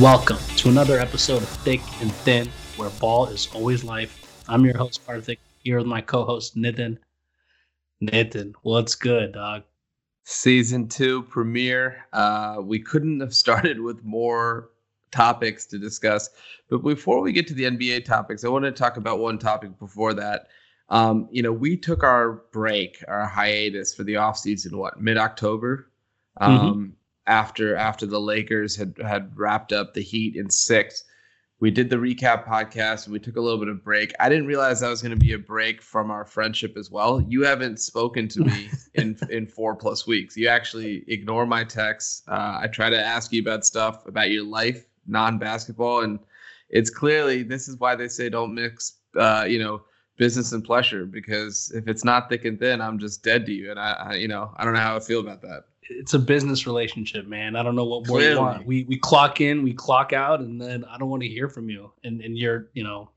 Welcome to another episode of Thick and Thin, where ball is always life. I'm your host, Karthik, here with my co-host, Nitin. Nitin, what's good, dog? Season two premiere. Uh, we couldn't have started with more topics to discuss. But before we get to the NBA topics, I want to talk about one topic before that. Um, you know, we took our break, our hiatus for the offseason, what, mid October? Mm-hmm. Um, mm-hmm. After after the Lakers had had wrapped up the Heat in six, we did the recap podcast and we took a little bit of break. I didn't realize that was going to be a break from our friendship as well. You haven't spoken to me in in four plus weeks. You actually ignore my texts. Uh, I try to ask you about stuff about your life, non basketball, and it's clearly this is why they say don't mix, uh, you know, business and pleasure because if it's not thick and thin, I'm just dead to you. And I, I, you know, I don't know how I feel about that. It's a business relationship, man. I don't know what more Clearly. you want. We we clock in, we clock out, and then I don't want to hear from you and and your you know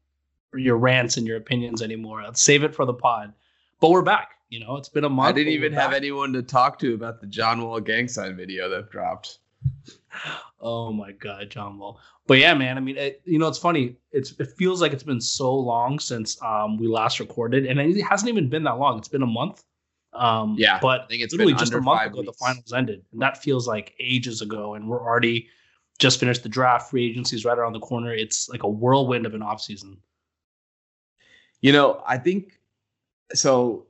your rants and your opinions anymore. Let's save it for the pod. But we're back. You know, it's been a month. I didn't even have anyone to talk to about the John Wall gang sign video that dropped. oh my god, John Wall. But yeah, man. I mean, it, you know, it's funny. It's it feels like it's been so long since um we last recorded, and it hasn't even been that long. It's been a month. Um, yeah, but I think it's literally just a month ago weeks. the finals ended, and that feels like ages ago. And we're already just finished the draft. Free agency is right around the corner. It's like a whirlwind of an off season. You know, I think so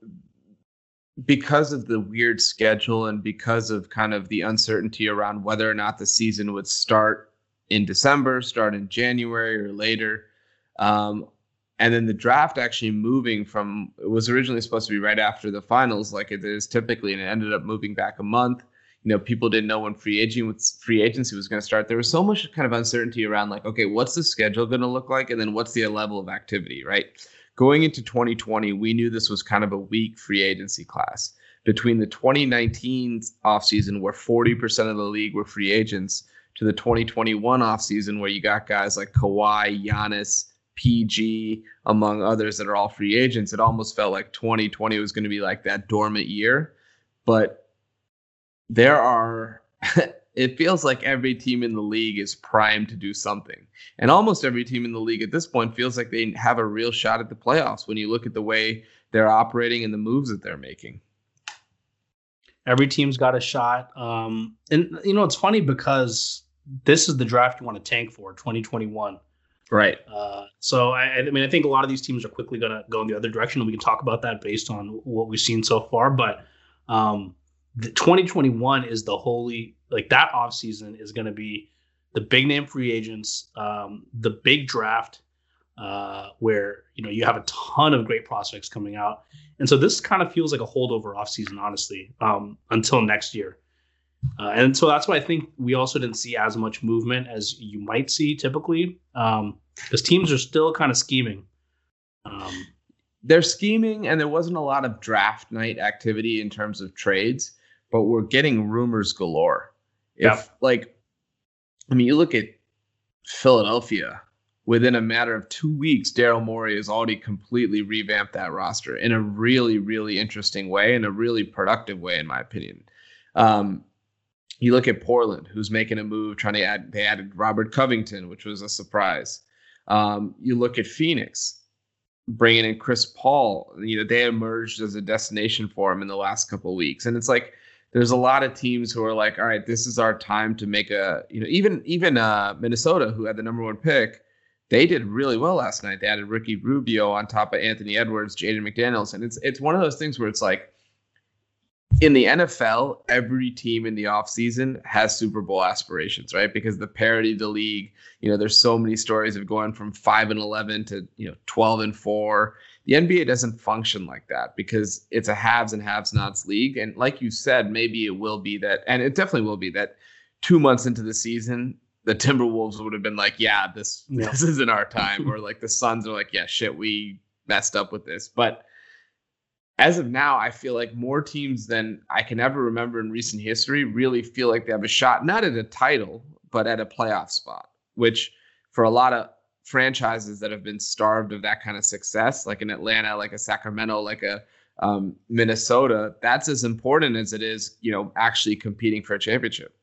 because of the weird schedule and because of kind of the uncertainty around whether or not the season would start in December, start in January or later. Um, and then the draft actually moving from it was originally supposed to be right after the finals, like it is typically, and it ended up moving back a month. You know, people didn't know when free agent was, free agency was going to start. There was so much kind of uncertainty around, like, okay, what's the schedule going to look like, and then what's the level of activity, right? Going into 2020, we knew this was kind of a weak free agency class. Between the 2019 offseason, where 40% of the league were free agents, to the 2021 offseason, where you got guys like Kawhi, Giannis, PG, among others that are all free agents, it almost felt like 2020 was going to be like that dormant year. But there are it feels like every team in the league is primed to do something. And almost every team in the league at this point feels like they have a real shot at the playoffs when you look at the way they're operating and the moves that they're making. Every team's got a shot. Um, and, you know, it's funny because this is the draft you want to tank for 2021. Right. Uh, so, I, I mean, I think a lot of these teams are quickly going to go in the other direction, we can talk about that based on what we've seen so far. But um, the 2021 is the holy like that offseason is going to be the big name free agents, um, the big draft, uh, where you know you have a ton of great prospects coming out, and so this kind of feels like a holdover offseason, honestly, um, until next year. Uh, and so that's why I think we also didn't see as much movement as you might see typically, because um, teams are still kind of scheming. Um, They're scheming, and there wasn't a lot of draft night activity in terms of trades, but we're getting rumors galore. If yep. like, I mean, you look at Philadelphia. Within a matter of two weeks, Daryl Morey has already completely revamped that roster in a really, really interesting way, in a really productive way, in my opinion. Um, you look at Portland, who's making a move, trying to add. They added Robert Covington, which was a surprise. Um, you look at Phoenix, bringing in Chris Paul. You know they emerged as a destination for him in the last couple weeks, and it's like there's a lot of teams who are like, all right, this is our time to make a, you know, even even uh, Minnesota, who had the number one pick, they did really well last night. They added Ricky Rubio on top of Anthony Edwards, Jaden McDaniels, and it's it's one of those things where it's like, in the NFL, every team in the offseason has Super Bowl aspirations, right? Because the parity of the league, you know, there's so many stories of going from five and eleven to you know twelve and four the NBA doesn't function like that because it's a haves and haves nots league. And like you said, maybe it will be that, and it definitely will be that two months into the season, the Timberwolves would have been like, yeah, this yeah. this isn't our time. or like the Suns are like, yeah, shit, we messed up with this. But as of now, I feel like more teams than I can ever remember in recent history really feel like they have a shot, not at a title, but at a playoff spot, which for a lot of franchises that have been starved of that kind of success, like in Atlanta, like a Sacramento, like a um, Minnesota, that's as important as it is, you know, actually competing for a championship.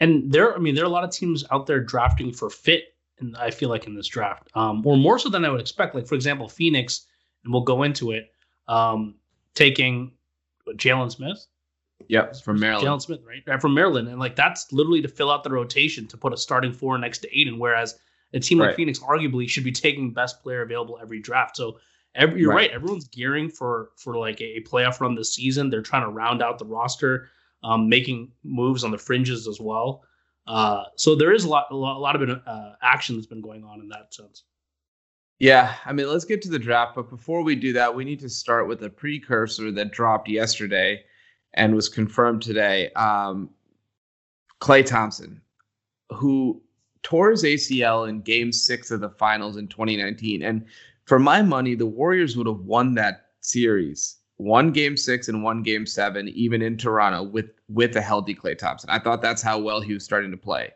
and there, I mean, there are a lot of teams out there drafting for fit, and I feel like in this draft, um, or more so than I would expect. Like for example, Phoenix, and we'll go into it, um, taking Jalen Smith. Yep, from Maryland. Jalen Smith, right? right? From Maryland, and like that's literally to fill out the rotation to put a starting four next to Ayton. whereas a team like right. Phoenix arguably should be taking best player available every draft. So every, you're right. right. Everyone's gearing for for like a playoff run this season. They're trying to round out the roster um, making moves on the fringes as well. Uh, so there is a lot, a lot, a lot of uh, action that's been going on in that sense. Yeah, I mean, let's get to the draft, but before we do that, we need to start with a precursor that dropped yesterday and was confirmed today. Um, Klay Thompson, who tore his ACL in Game Six of the Finals in 2019, and for my money, the Warriors would have won that series one game six and one game seven, even in Toronto with with a healthy Klay Thompson. I thought that's how well he was starting to play,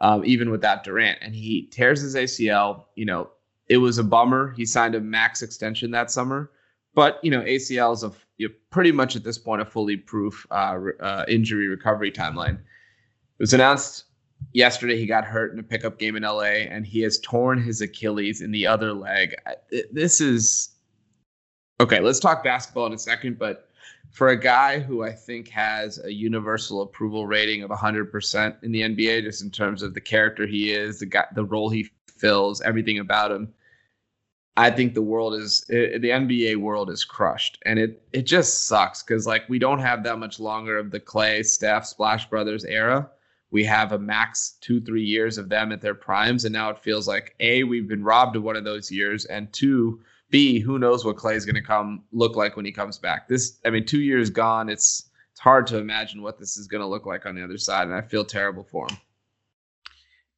um, even without Durant. And he tears his ACL. You know, it was a bummer. He signed a max extension that summer, but you know, ACL is a you know, pretty much at this point a fully proof uh, uh, injury recovery timeline. It was announced yesterday he got hurt in a pickup game in LA, and he has torn his Achilles in the other leg. This is Okay, let's talk basketball in a second, but for a guy who I think has a universal approval rating of 100% in the NBA, just in terms of the character he is, the guy, the role he fills, everything about him, I think the world is it, the NBA world is crushed, and it it just sucks because like we don't have that much longer of the Klay, Steph, Splash Brothers era. We have a max two three years of them at their primes, and now it feels like a we've been robbed of one of those years, and two B, who knows what Klay is going to come look like when he comes back. This, I mean, two years gone. It's it's hard to imagine what this is going to look like on the other side, and I feel terrible for him.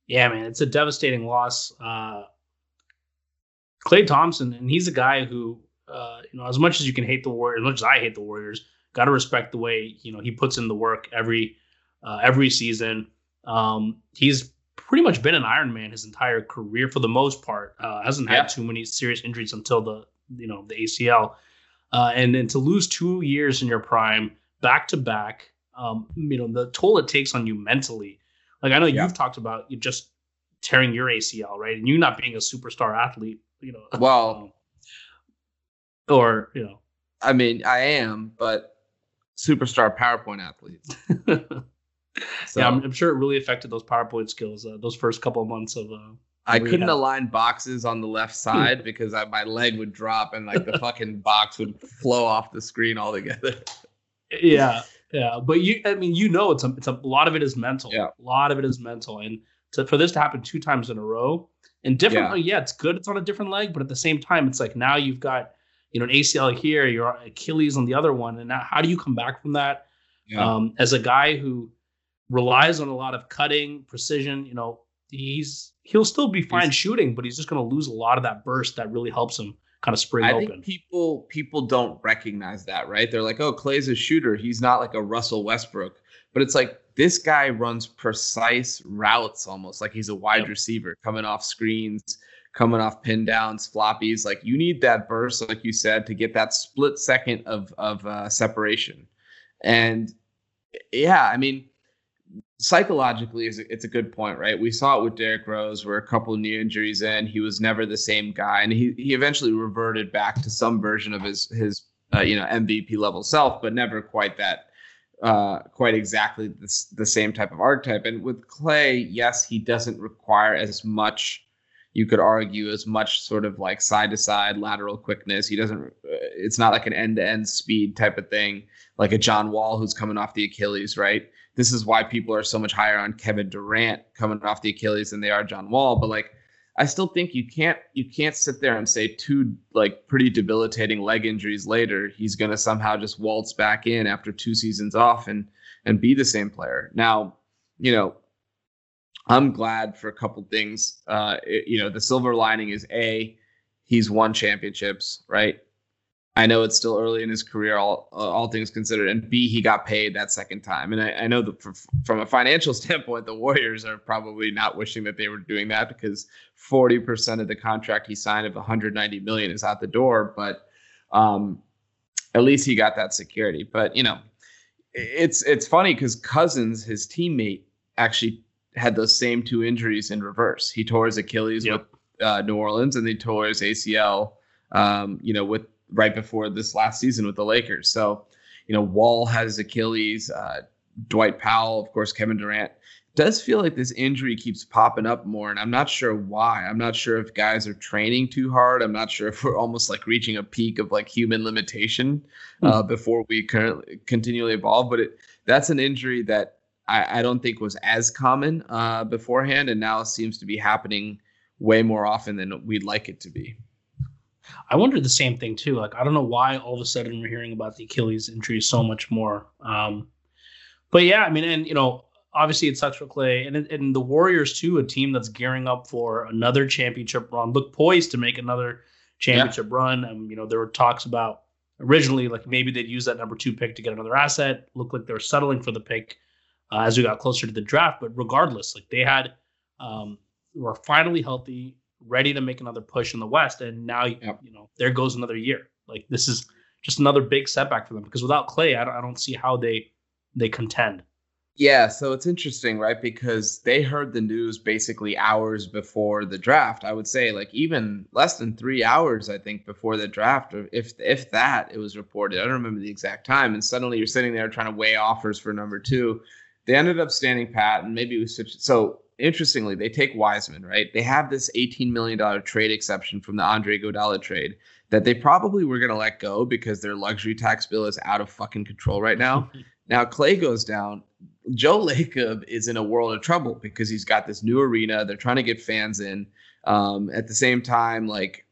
Yeah, man, it's a devastating loss. Uh, Klay Thompson, and he's a guy who, uh, you know, as much as you can hate the Warriors, as much as I hate the Warriors, got to respect the way you know he puts in the work every uh, every season. Um, he's pretty much been an Iron Man his entire career for the most part. Uh, hasn't had yeah. too many serious injuries until the you know the ACL, uh, and then to lose two years in your prime back to back, um, you know the toll it takes on you mentally. Like I know yeah. you've talked about you just tearing your ACL, right, and you not being a superstar athlete, you know. Well, um, or you know, I mean, I am, but superstar PowerPoint athlete. So, yeah, I'm, I'm, sure it really affected those PowerPoint skills. Uh, those first couple of months of. Uh, I couldn't align boxes on the left side because I, my leg would drop and like the fucking box would flow off the screen altogether. yeah, yeah, but you, I mean, you know, it's a, it's a, a lot of it is mental. Yeah, a lot of it is mental, and to, for this to happen two times in a row, and different, yeah. yeah, it's good. It's on a different leg, but at the same time, it's like now you've got you know an ACL here, your Achilles on the other one, and now how do you come back from that? Yeah. Um, as a guy who relies on a lot of cutting, precision. You know, he's he'll still be fine he's, shooting, but he's just going to lose a lot of that burst that really helps him kind of spring I open. think people people don't recognize that, right? They're like, "Oh, Klay's a shooter. He's not like a Russell Westbrook." But it's like this guy runs precise routes almost like he's a wide yep. receiver coming off screens, coming off pin downs, floppies. Like you need that burst, like you said, to get that split second of of uh, separation. And yeah, I mean, psychologically it's a, good point right? We saw it with Derrick Rose where a couple knee injuries in he was never the same guy and he, he eventually reverted back to some version of his his uh, you know MVP level self but never quite that uh, quite exactly the, the same type of archetype. And with Klay, yes he doesn't require as much you could argue as much sort of like side to side lateral quickness. He doesn't uh, it's not like an end to end speed type of thing like a John Wall who's coming off the Achilles right this is why people are so much higher on Kevin Durant coming off the Achilles than they are John Wall. But like, I still think you can't you can't sit there and say two like pretty debilitating leg injuries later he's going to somehow just waltz back in after two seasons off and and be the same player. Now, you know, I'm glad for a couple things. Uh, it, you know, the silver lining is a he's won championships, right? I know it's still early in his career, all uh, all things considered, and B, he got paid that second time. And I, I know that from a financial standpoint, the Warriors are probably not wishing that they were doing that because forty percent of the contract he signed of 190 million is out the door. But um, at least he got that security. But you know, it's it's funny because Cousins, his teammate, actually had those same two injuries in reverse. He tore his Achilles yep. with uh, New Orleans, and he tore his ACL. Um, you know, with right before this last season with the Lakers. So, you know, Wall has Achilles. Uh, Dwight Powell, of course, Kevin Durant. Does feel like this injury keeps popping up more, and I'm not sure why. I'm not sure if guys are training too hard. I'm not sure if we're almost like reaching a peak of like human limitation uh, hmm. before we currently continually evolve. But it, that's an injury that I, I don't think was as common uh, beforehand, and now seems to be happening way more often than we'd like it to be. I wonder the same thing too. Like I don't know why all of a sudden we're hearing about the Achilles injury so much more. Um, but yeah, I mean, and you know, obviously it sucks for Klay and and the Warriors too, a team that's gearing up for another championship run, look poised to make another championship yeah. run. Um, you know, there were talks about originally like maybe they'd use that number two pick to get another asset. Looked like they were settling for the pick uh, as we got closer to the draft. But regardless, like they had, um, were finally healthy, ready to make another push in the West, and now yep. you know there goes another year. Like this is just another big setback for them because without Klay, I don't, I don't see how they they contend. Yeah, so it's interesting, right? Because they heard the news basically hours before the draft. I would say like even less than 3 hours I think before the draft or if if that it was reported. I don't remember the exact time and suddenly you're sitting there trying to weigh offers for number 2 they ended up standing pat, and maybe we switched. So interestingly, they take Wiseman, right? They have this $18 million trade exception from the Andre Iguodala trade that they probably were going to let go because their luxury tax bill is out of fucking control right now. now Klay goes down. Joe Lacob is in a world of trouble because he's got this new arena. They're trying to get fans in. Um, at the same time, like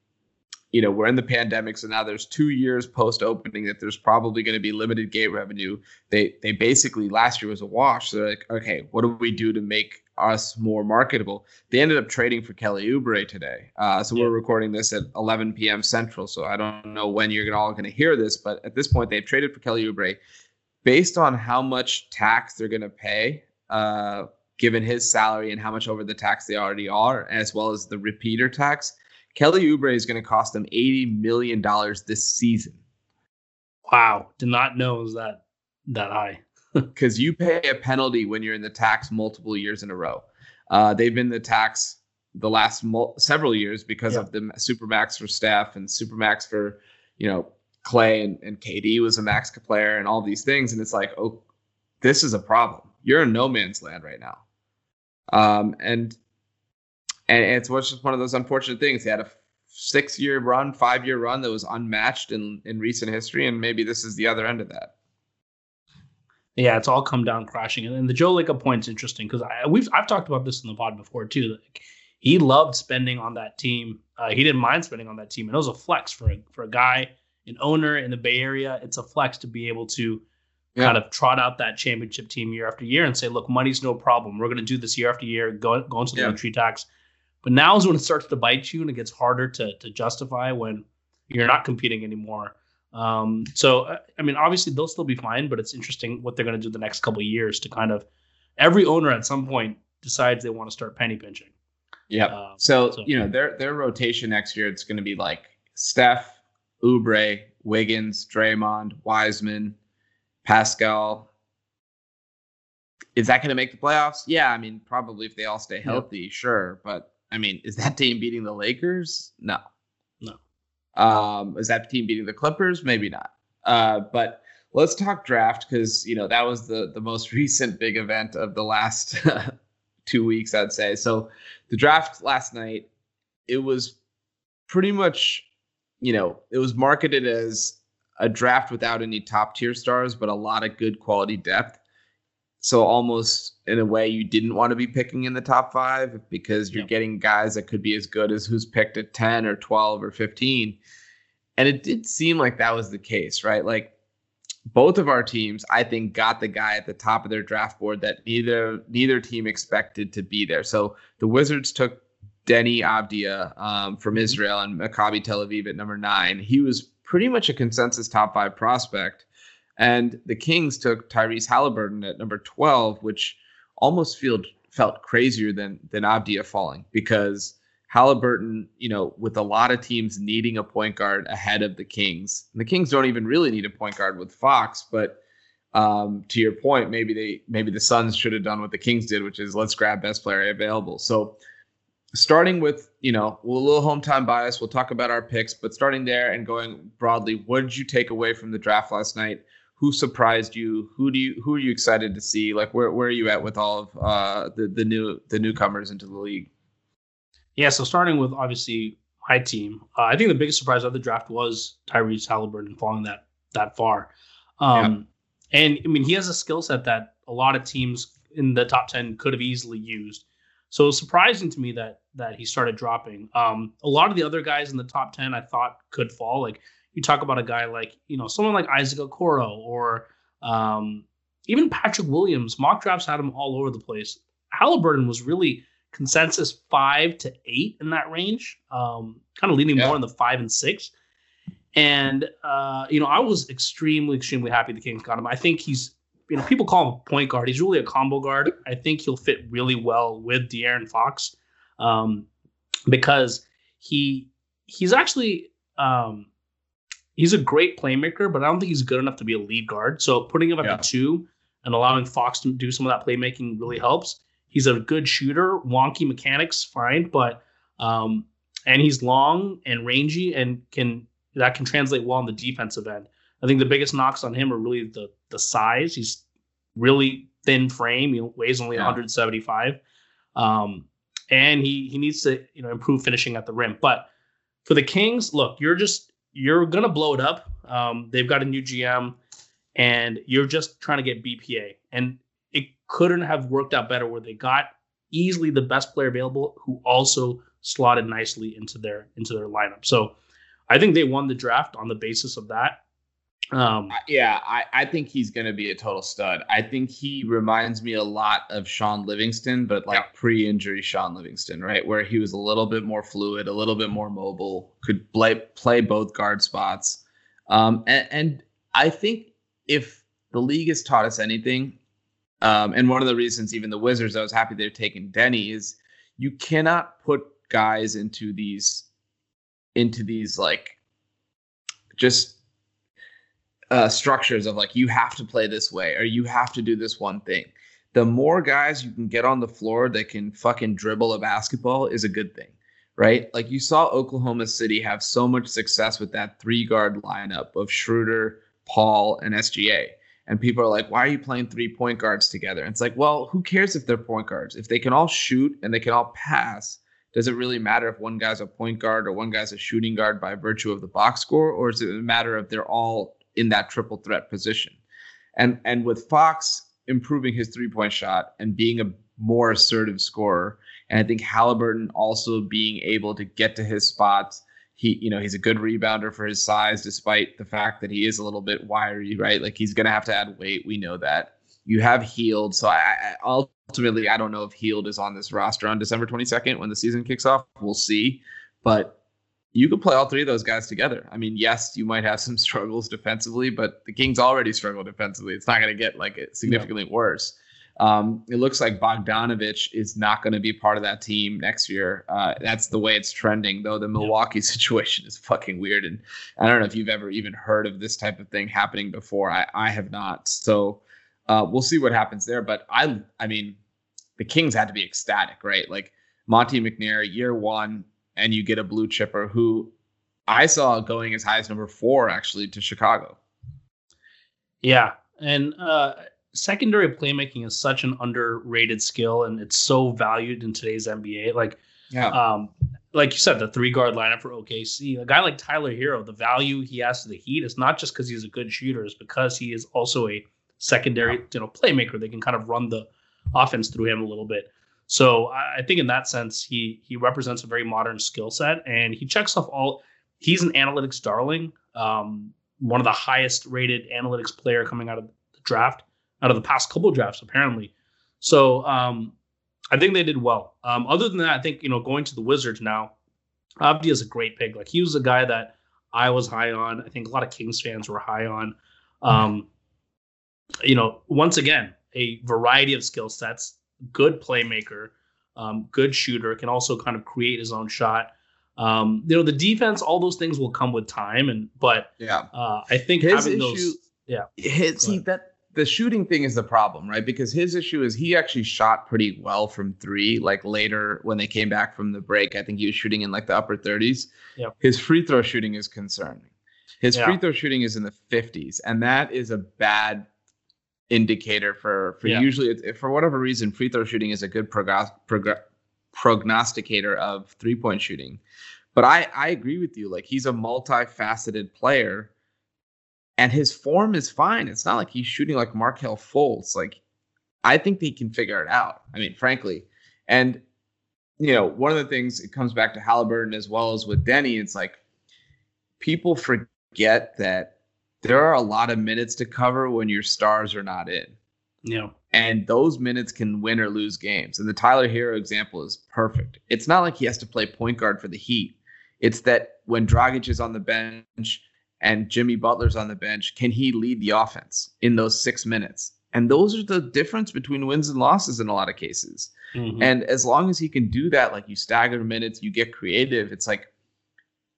you know, we're in the pandemic, so now there's two years post opening that there's probably going to be limited gate revenue. They they basically last year was a wash. So they're like, okay, what do we do to make us more marketable? They ended up trading for Kelly Oubre today. Uh, so yeah. we're recording this at 11 p.m. Central. So I don't know when you're all going to hear this, but at this point they've traded for Kelly Oubre based on how much tax they're going to pay. Uh, given his salary and how much over the tax they already are, as well as the repeater tax, Kelly Oubre is going to cost them $80 million this season. Wow. Did not know it was that that high. Because you pay a penalty when you're in the tax multiple years in a row. Uh, they've been the tax the last mul- several years because yeah. of the supermax for Steph and supermax for, you know, Klay and, and KD was a max player and all these things. And it's like, oh, this is a problem. You're in no man's land right now. Um, and and it's just one of those unfortunate things. He had a six year run, five year run that was unmatched in in recent history, and maybe this is the other end of that. Yeah, it's all come down crashing. And then the Joe Lacob point's interesting because I we've I've talked about this in the pod before too. Like he loved spending on that team. Uh, he didn't mind spending on that team, and it was a flex for a, for a guy, an owner in the Bay Area. It's a flex to be able to yeah. kind of trot out that championship team year after year and say, look, money's no problem. We're going to do this year after year. Go go into the yeah. tax but now is when it starts to bite you and it gets harder to to justify when you're not competing anymore. Um, so uh, I mean, obviously they'll still be fine, but it's interesting what they're going to do the next couple of years to kind of every owner at some point decides they want to start penny pinching. Yeah. Um, so, so, you know their their rotation next year it's going to be like Steph, Oubre, Wiggins, Draymond, Wiseman, Paschall. Is that going to make the playoffs? Yeah, I mean probably if they all stay healthy, yep. sure, but I mean, is that team beating the Lakers? No. Um, is that team beating the Clippers? Maybe not. Uh, but let's talk draft because you know that was the the most recent big event of the last two weeks, I'd say. So the draft last night, it was pretty much, you know, it was marketed as a draft without any top tier stars, but a lot of good quality depth. So almost in a way, you didn't want to be picking in the top five because you're getting guys that could be as good as who's picked at 10 or 12 or 15. And it did seem like that was the case, right? Like both of our teams, I think, got the guy at the top of their draft board that neither neither team expected to be there. So the Wizards took Deni Avdija um, from mm-hmm. Israel and Maccabi Tel Aviv at number nine. He was pretty much a consensus top five prospect. And the Kings took Tyrese Halliburton at number 12, which almost felt felt crazier than than Avdija falling because Halliburton, you know, with a lot of teams needing a point guard ahead of the Kings. And the Kings don't even really need a point guard with Fox, but um, to your point, maybe they maybe the Suns should have done what the Kings did, which is let's grab best player available. So starting with you know a little hometown bias, we'll talk about our picks, but starting there and going broadly, what did you take away from the draft last night? Who surprised you? Who do you who are you excited to see? Like where where are you at with all of uh, the the new the newcomers into the league? Yeah, so starting with obviously my team, uh, I think the biggest surprise of the draft was Tyrese Halliburton falling that that far. Um, yeah. And I mean, he has a skill set that a lot of teams in the top ten could have easily used. So it was surprising to me that that he started dropping. Um, a lot of the other guys in the top ten I thought could fall. Like you talk about a guy like you know someone like Isaac Okoro or um, even Patrick Williams. Mock drafts had him all over the place. Halliburton was really consensus five to eight in that range, um, kind of leaning yeah. more in the five and six. And uh, you know, I was extremely, extremely happy the Kings got him. I think he's, you know, people call him a point guard. He's really a combo guard. I think he'll fit really well with De'Aaron Fox, um, because he he's actually um, he's a great playmaker, but I don't think he's good enough to be a lead guard. So putting him at yeah. the two and allowing Fox to do some of that playmaking really helps. He's a good shooter, wonky mechanics, fine, but um, and he's long and rangy and can that can translate well on the defensive end. I think the biggest knocks on him are really the the size. He's really thin frame. He weighs only yeah. 175, um, and he he needs to you know improve finishing at the rim. But for the Kings, look, you're just you're gonna blow it up. Um, they've got a new GM, and you're just trying to get BPA. And it couldn't have worked out better where they got easily the best player available who also slotted nicely into their into their lineup. So I think they won the draft on the basis of that. Um, yeah, I, I think he's going to be a total stud. I think he reminds me a lot of Shaun Livingston, but like yeah. pre-injury Shaun Livingston, right? Where he was a little bit more fluid, a little bit more mobile, could play play both guard spots. Um, and, and I think if the league has taught us anything, um, and one of the reasons even the Wizards, I was happy they're taking Deni, is you cannot put guys into these into these like just uh, structures of like you have to play this way or you have to do this one thing. The more guys you can get on the floor that can fucking dribble a basketball is a good thing, right? Like you saw Oklahoma City have so much success with that three guard lineup of Schroeder, Paul, and SGA and people are like, why are you playing three point guards together? And it's like, well, who cares if they're point guards? If they can all shoot and they can all pass, does it really matter if one guy's a point guard or one guy's a shooting guard by virtue of the box score, or is it a matter of they're all in that triple threat position? And and with Fox improving his three point shot and being a more assertive scorer, and I think Halliburton also being able to get to his spots he you know he's a good rebounder for his size despite the fact that he is a little bit wiry right? Like he's gonna have to add weight we know that. You have Hield, so I, I ultimately i don't know if Hield is on this roster on december 22nd when the season kicks off. We'll see. But you could play all three of those guys together i mean yes you might have some struggles defensively but the kings already struggle defensively it's not going to get like significantly yeah. worse um, it looks like Bogdanovich is not going to be part of that team next year. Uh, that's the way it's trending, though. The Milwaukee yeah. situation is fucking weird, and I don't know if you've ever even heard of this type of thing happening before. I, I have not. So uh, we'll see what happens there. But I, I mean, the Kings had to be ecstatic, right? Like Monte McNair, year one, and you get a blue chipper who I saw going as high as number four actually to Chicago. Yeah, and. uh secondary playmaking is such an underrated skill and it's so valued in today's NBA. Like, yeah. um, like you said, the three guard lineup for OKC, a guy like Tyler Herro, the value he has to the Heat is not just because he's a good shooter, it's because he is also a secondary, yeah. you know, playmaker. They can kind of run the offense through him a little bit. So I think in that sense, he he represents a very modern skill set, and he checks off all. He's an analytics darling, um, one of the highest rated analytics player coming out of the draft out of the past couple drafts, apparently. So um, I think they did well. Um, other than that, I think you know going to the Wizards now, Abdi is a great pick. Like he was a guy that I was high on. I think a lot of Kings fans were high on. Um, you know, once again, a variety of skill sets, good playmaker, um, good shooter, can also kind of create his own shot. Um, you know, the defense, all those things will come with time, and but yeah, uh, I think his having issue, those, yeah, his, see that the shooting thing is the problem, right? Because his issue is he actually shot pretty well from three. Like later when they came back from the break, I think he was shooting in like the upper 30s. Yep. His free throw shooting is concerning. His Yeah. free throw shooting is in the 50s, and that is a bad indicator for for Yeah. usually it's, for whatever reason free throw shooting is a good prognos- prog- prognosticator of three point shooting. But I I agree with you. Like he's a multifaceted player and his form is fine. It's not like he's shooting like Markelle Fultz. Like I think he can figure it out. I mean, frankly, and you know, one of the things it comes back to Halliburton as well as with Deni. It's like people forget that there are a lot of minutes to cover when your stars are not in, Yeah. and those minutes can win or lose games. And the Tyler Herro example is perfect. It's not like he has to play point guard for the Heat. It's that when Dragic is on the bench and Jimmy Butler's on the bench, can he lead the offense in those six minutes? And those are the difference between wins and losses in a lot of cases. Mhm. And as long as he can do that, like you stagger minutes, you get creative. It's like,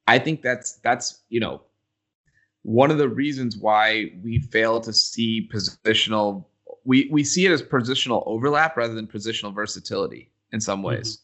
I think that's that's you know, one of the reasons why we fail to see positional. We we see it as positional overlap rather than positional versatility in some ways.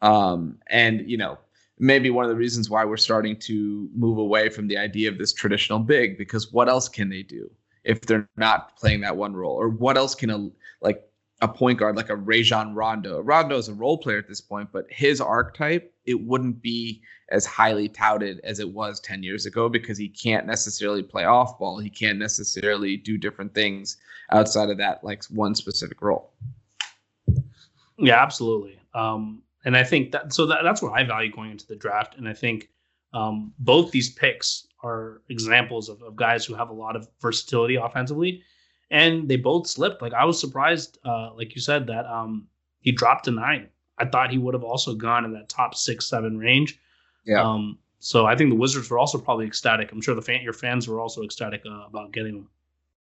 Um, and you know, maybe one of the reasons why we're starting to move away from the idea of this traditional big because what else can they do if they're not playing that one role or what else can a like a point guard like a Rajon Rondo. Rondo is a role player at this point, but his archetype it wouldn't be as highly touted as it was 10 years ago because he can't necessarily play off ball. He can't necessarily do different things outside of that like one specific role. Yeah, absolutely. Um, and I think that so that, that's what I value going into the draft. And I think um, both these picks are examples of, of guys who have a lot of versatility offensively, and they both slipped. Like I was surprised, uh, like you said, that um, he dropped to nine. I thought he would have also gone in that top six, seven range. Yeah. Um, so I think the Wizards were also probably ecstatic. I'm sure the fan, your fans were also ecstatic uh, about getting him.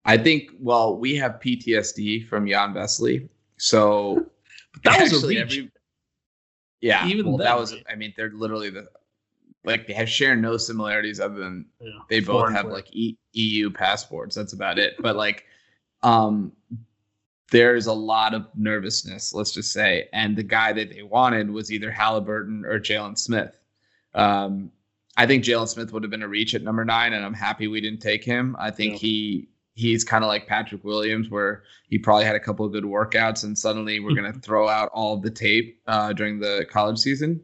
I think well, we have PTSD from Jan Vesely. So But that was a reach. every- yeah, Even well, then, that was right? I mean, they're literally the like they have share no similarities other than Yeah, they both have like e- EU passports. That's about it. But like, um, there's a lot of nervousness, let's just say. And the guy that they wanted was either Halliburton or Jalen Smith. Um, I think Jalen Smith would have been a reach at number nine, and I'm happy we didn't take him. I think Yeah. he he's kind of like Patrick Williams, where he probably had a couple of good workouts, and suddenly we're gonna throw out all of the tape uh, during the college season.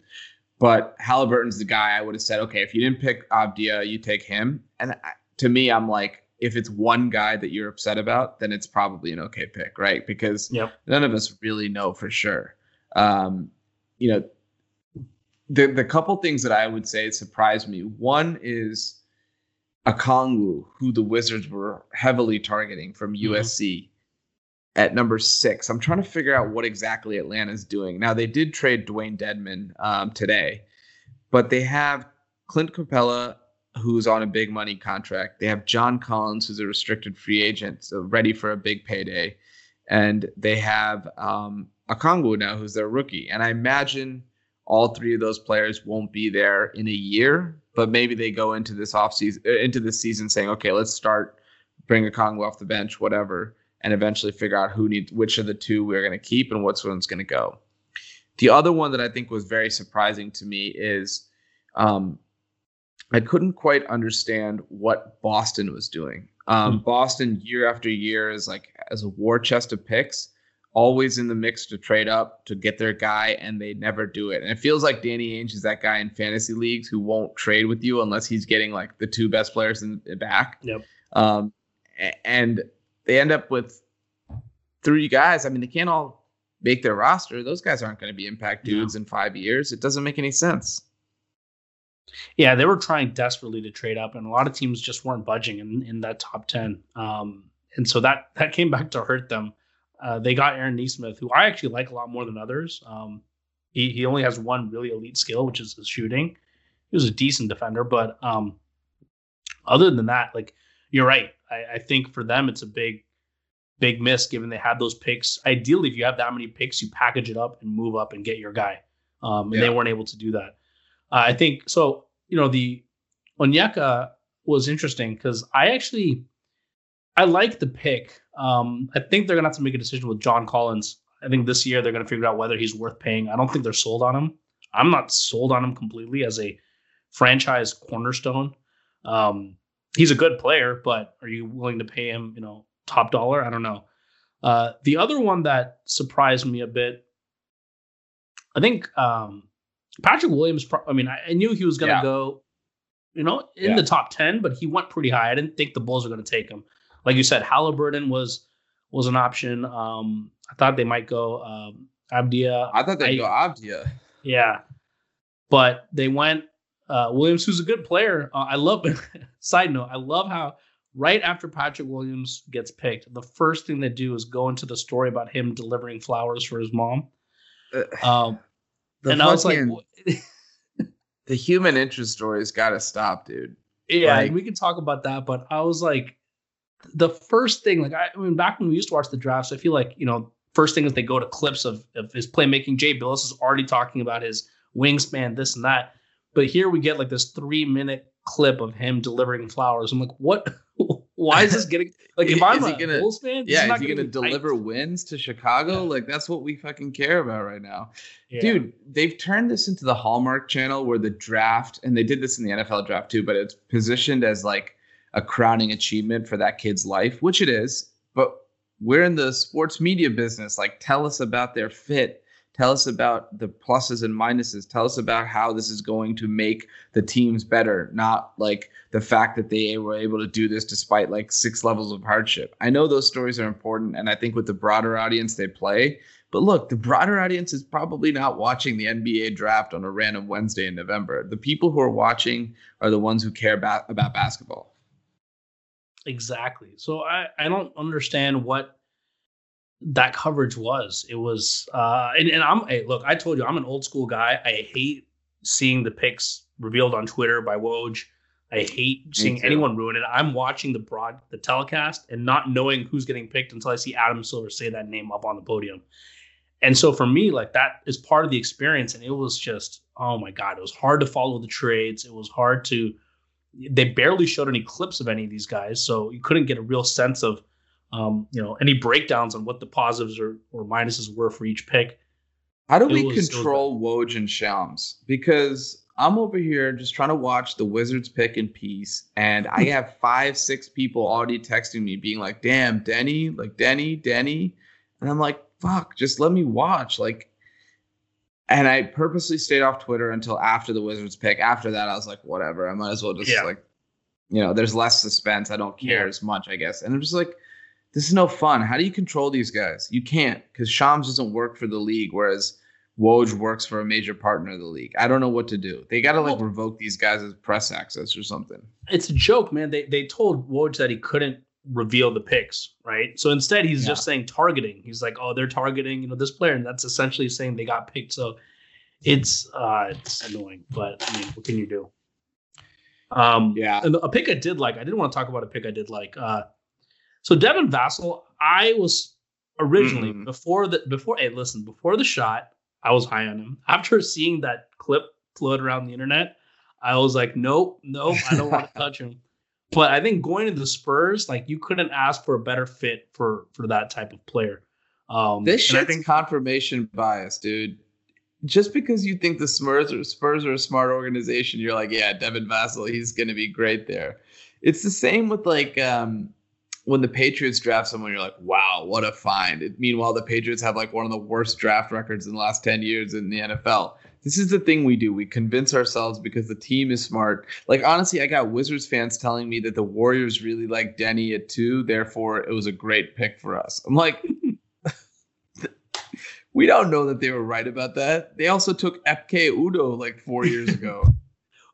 But Halliburton's the guy I would have said, okay, if you didn't pick Avdija, you take him. And I- to me, I'm like, if it's one guy that you're upset about, then it's probably an okay pick, right? Because Yep. none of us really know for sure. Um, you know, the the couple things that I would say surprised me. One is Okongwu, who the Wizards were heavily targeting from Mhm. USC at number six. I'm trying to figure out what exactly Atlanta's doing. Now they did trade Dewayne Dedmon um, today, but they have Clint Capela, who's on a big money contract. They have John Collins, who's a restricted free agent, so ready for a big payday, and they have um, Okongwu now, who's their rookie. And I imagine all three of those players won't be there in a year, but maybe they go into this offseason, uh, into this season saying, okay, let's start bring Okongwu off the bench, whatever, and eventually figure out who needs which of the two we're going to keep and which one's going to go. The other one that I think was very surprising to me is um, I couldn't quite understand what Boston was doing. Um, Boston year after year is like as a war chest of picks, always in the mix to trade up to get their guy, and they never do it. And it feels like Danny Ainge is that guy in fantasy leagues who won't trade with you unless he's getting like the two best players in the back. Yep. Um, and they end up with three guys. I mean, they can't all make their roster. Those guys aren't going to be impact No. dudes in five years. It doesn't make any sense. Yeah, they were trying desperately to trade up, and a lot of teams just weren't budging in, in that top ten. Um, and so that that came back to hurt them. Uh, they got Aaron Nesmith, who I actually like a lot more than others. Um, he he only has one really elite skill, which is his shooting. He was a decent defender, but um, other than that, like you're right. I, I think for them it's a big, big miss given they had those picks. Ideally, if you have that many picks, you package it up and move up and get your guy. Um, and they weren't able to do that. Uh, I think so. You know, the Onyeka was interesting because I actually I like the pick Um, I think they're gonna have to make a decision with John Collins. I think this year they're gonna figure out whether he's worth paying. I don't think they're sold on him. I'm not sold on him completely as a franchise cornerstone. Um, he's a good player, but are you willing to pay him, you know, top dollar? I don't know. Uh, the other one that surprised me a bit, I think um, Patrick Williams. I mean, I, knew he was going to yeah. go, you know, in yeah. the top ten, but he went pretty high. I didn't think the Bulls were going to take him. Like you said, Halliburton was was an option. Um, I thought they might go um, Avdija. I thought they'd I, go Avdija. Yeah, but they went uh, Williams, who's a good player. Uh, I love. side note: I love how right after Patrick Williams gets picked, the first thing they do is go into the story about him delivering flowers for his mom. Uh, um, and I was like, the human interest story's got to stop, dude. Yeah, like, we can talk about that, but I was like, the first thing, like I, I mean, back when we used to watch the drafts, I feel like you know, first thing is they go to clips of, of his playmaking. Jay Bilas is already talking about his wingspan, this and that. But here we get like this three minute clip of him delivering flowers. I'm like, what? Why is this getting like? If I'm a gonna, Bulls fan, yeah, is he gonna, deliver wins to Chicago? Yeah. Like that's what we fucking care about right now, yeah. dude. They've turned this into the Hallmark Channel where the draft, and they did this in the NFL draft too, but it's positioned as like a crowning achievement for that kid's life, which it is. But we're in the sports media business. Like, tell us about their fit Tell us about the pluses and minuses. Tell us about how this is going to make the teams better, not like the fact that they were able to do this despite like six levels of hardship. I know those stories are important, and I think with the broader audience they play. But look, the broader audience is probably not watching the NBA draft on a random Wednesday in November. The people who are watching are the ones who care about, about basketball. Exactly. So I, I don't understand what that coverage was. It was, uh, and, and I'm, hey, look, I told you, I'm an old school guy. I hate seeing the picks revealed on Twitter by Woj. I hate seeing anyone ruin it. I'm watching the broad, the telecast, and not knowing who's getting picked until I see Adam Silver say that name up on the podium. And so for me, like that is part of the experience. And it was just, oh my God, it was hard to follow the trades. It was hard to, they barely showed any clips of any of these guys. So you couldn't get a real sense of um, you know, any breakdowns on what the positives or, or minuses were for each pick. How do we was, control Woj and Shams? Because I'm over here just trying to watch the Wizards pick in peace, and I have five, six people already texting me, being like, "Damn, Deni, like Deni, Deni," and I'm like, "Fuck, just let me watch." Like, and I purposely stayed off Twitter until after the Wizards pick. After that, I was like, "Whatever, I might as well just yeah. like, you know, there's less suspense. I don't care yeah. as much, I guess." And I'm just like this is no fun. How do you control these guys? You can't because Shams doesn't work for the league, whereas Woj works for a major partner of the league. I don't know what to do. They got to like revoke these guys as press access or something. It's a joke, man. They they told Woj that he couldn't reveal the picks, right? So instead, he's yeah. just saying targeting. He's like, oh, they're targeting, you know, this player, and that's essentially saying they got picked. So it's uh it's annoying, but I mean, what can you do? Um, yeah. And a pick I did like. I didn't want to talk about a pick I did like. Uh, so Devin Vassell, I was originally mm. before the before hey listen before the shot, I was high on him. After seeing that clip float around the internet, I was like, nope, nope, I don't want to touch him. But I think going to the Spurs, like you couldn't ask for a better fit for for that type of player. Um, this shit's think, confirmation bias, dude. Just because you think the Spurs are Spurs are a smart organization, you're like, yeah, Devin Vassell, he's gonna be great there. It's the same with like um, when the Patriots draft someone, you're like, wow, what a find. It, meanwhile, the Patriots have like one of the worst draft records in the last 10 years in the NFL. This is the thing we do. We convince ourselves because the team is smart. Like, honestly, I got Wizards fans telling me that the Warriors really like Deni at two. Therefore, it was a great pick for us. I'm like, we don't know that they were right about that. They also took Ekpe Udoh like four years ago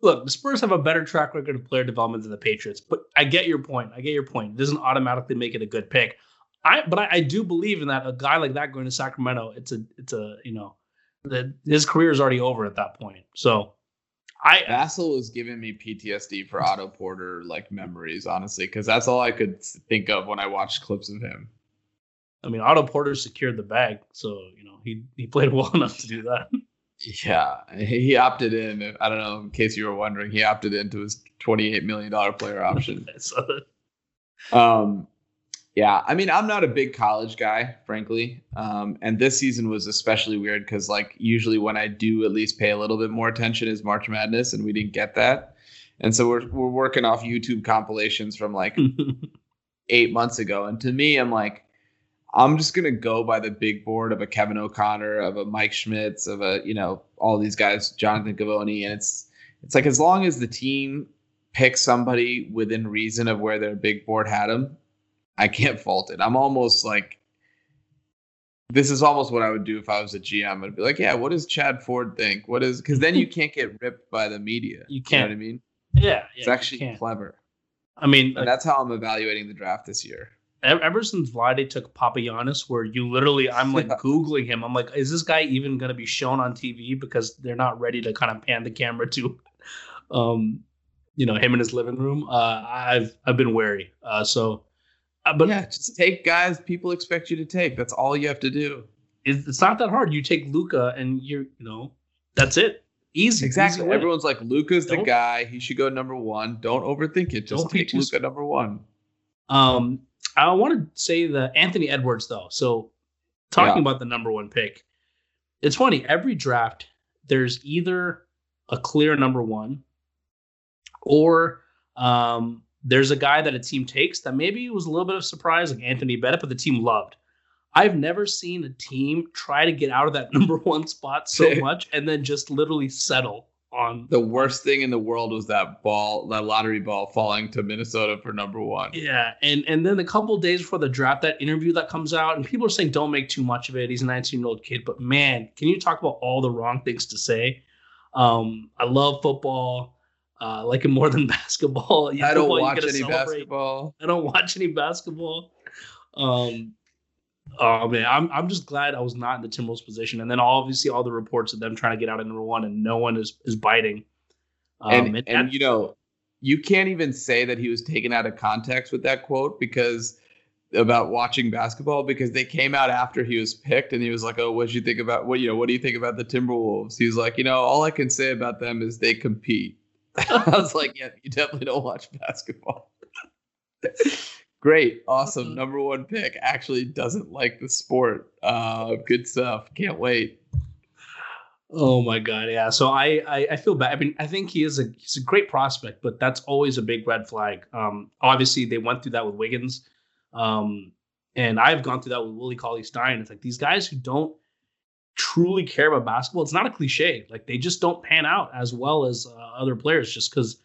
look, the Spurs have a better track record of player development than the Patriots, but I get your point. I get your point. It doesn't automatically make it a good pick. I but I, I do believe in that a guy like that going to Sacramento, it's a it's a you know that his career is already over at that point. So I Vassell was giving me PTSD for Otto Porter like memories, honestly, because that's all I could think of when I watched clips of him. I mean, Otto Porter secured the bag, so you know he he played well enough to do that. Yeah, he opted in. I don't know. In case you were wondering, he opted into his twenty-eight million dollar player option. um, Yeah, I mean, I'm not a big college guy, frankly, um, and this season was especially weird because, like, usually when I do at least pay a little bit more attention is March Madness, and we didn't get that, and so we're we're working off YouTube compilations from like eight months ago, and to me, I'm like, I'm just gonna go by the big board of a Kevin O'Connor, of a Mike Schmitz, of a you know all these guys, Jonathan Givony, and it's it's like as long as the team picks somebody within reason of where their big board had them I can't fault it. I'm almost like this is almost what I would do if I was a GM. I'd be like, yeah, what does Chad Ford think? What is because then you can't get ripped by the media. You can't. You know what I mean? Yeah, yeah it's actually clever. I mean, like, that's how I'm evaluating the draft this year. Ever since Vlade took Papagiannis, where you literally, I'm like googling him. I'm like, is this guy even going to be shown on TV because they're not ready to kind of pan the camera to, um, you know, him in his living room. Uh, I've I've been wary. Uh, so uh, but yeah, just take guys people expect you to take. That's all you have to do. It's not that hard. You take Luka, and you're, you know, that's it. Easy. Exactly. Easy Everyone's like, Luka's the guy. He should go number one. Don't overthink it. Just take Luka number one. Um, I want to say the Anthony Edwards though. So, talking yeah. about the number one pick, it's funny. Every draft, there's either a clear number one, or um, there's a guy that a team takes that maybe was a little bit of surprise, like Anthony Bennett, but the team loved. I've never seen a team try to get out of that number one spot so much and then just literally settle on the worst thing in the world was that ball, that lottery ball falling to Minnesota for number one. Yeah, and and then a couple days before the draft, that interview that comes out, and people are saying don't make too much of it. He's a 19 year old kid, but man, can you talk about all the wrong things to say? Um, I love football. Uh, like it more than basketball. I don't watch any celebrate. basketball. I don't watch any basketball. Um, oh man, I'm I'm just glad I was not in the Timberwolves position. And then obviously all the reports of them trying to get out of number one, and no one is is biting. Um, and, and, and you know, you can't even say that he was taken out of context with that quote because about watching basketball because they came out after he was picked and he was like, "Oh, what do you think about what you know? What do you think about the Timberwolves?" He was like, "You know, all I can say about them is they compete." I was like, yeah, you definitely don't watch basketball. Great, awesome, number one pick. Actually, doesn't like the sport. Uh, good stuff. Can't wait. Oh my god, yeah. So I, I, I feel bad. I mean, I think he is a he's a great prospect, but that's always a big red flag. Um, obviously they went through that with Wiggins, um, and I've gone through that with Willie Cauley Stein. It's like these guys who don't truly care about basketball, it's not a cliche. Like they just don't pan out as well as uh, other players just because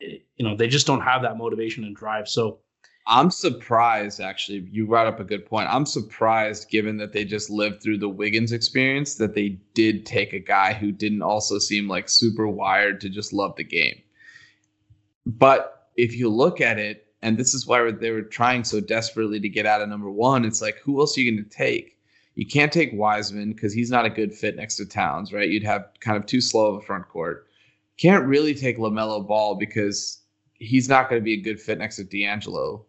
eh, you know they just don't have that motivation and drive. So I'm surprised actually. You brought up a good point. I'm surprised given that they just lived through the Wiggins experience that they did take a guy who didn't also seem like super wired to just love the game. But if you look at it, and this is why they were trying so desperately to get out of number one, it's like who else are you going to take? You can't take Wiseman because he's not a good fit next to Towns, right? You'd have kind of too slow of a front court. Can't really take LaMelo Ball because he's not going to be a good fit next to D'Angelo,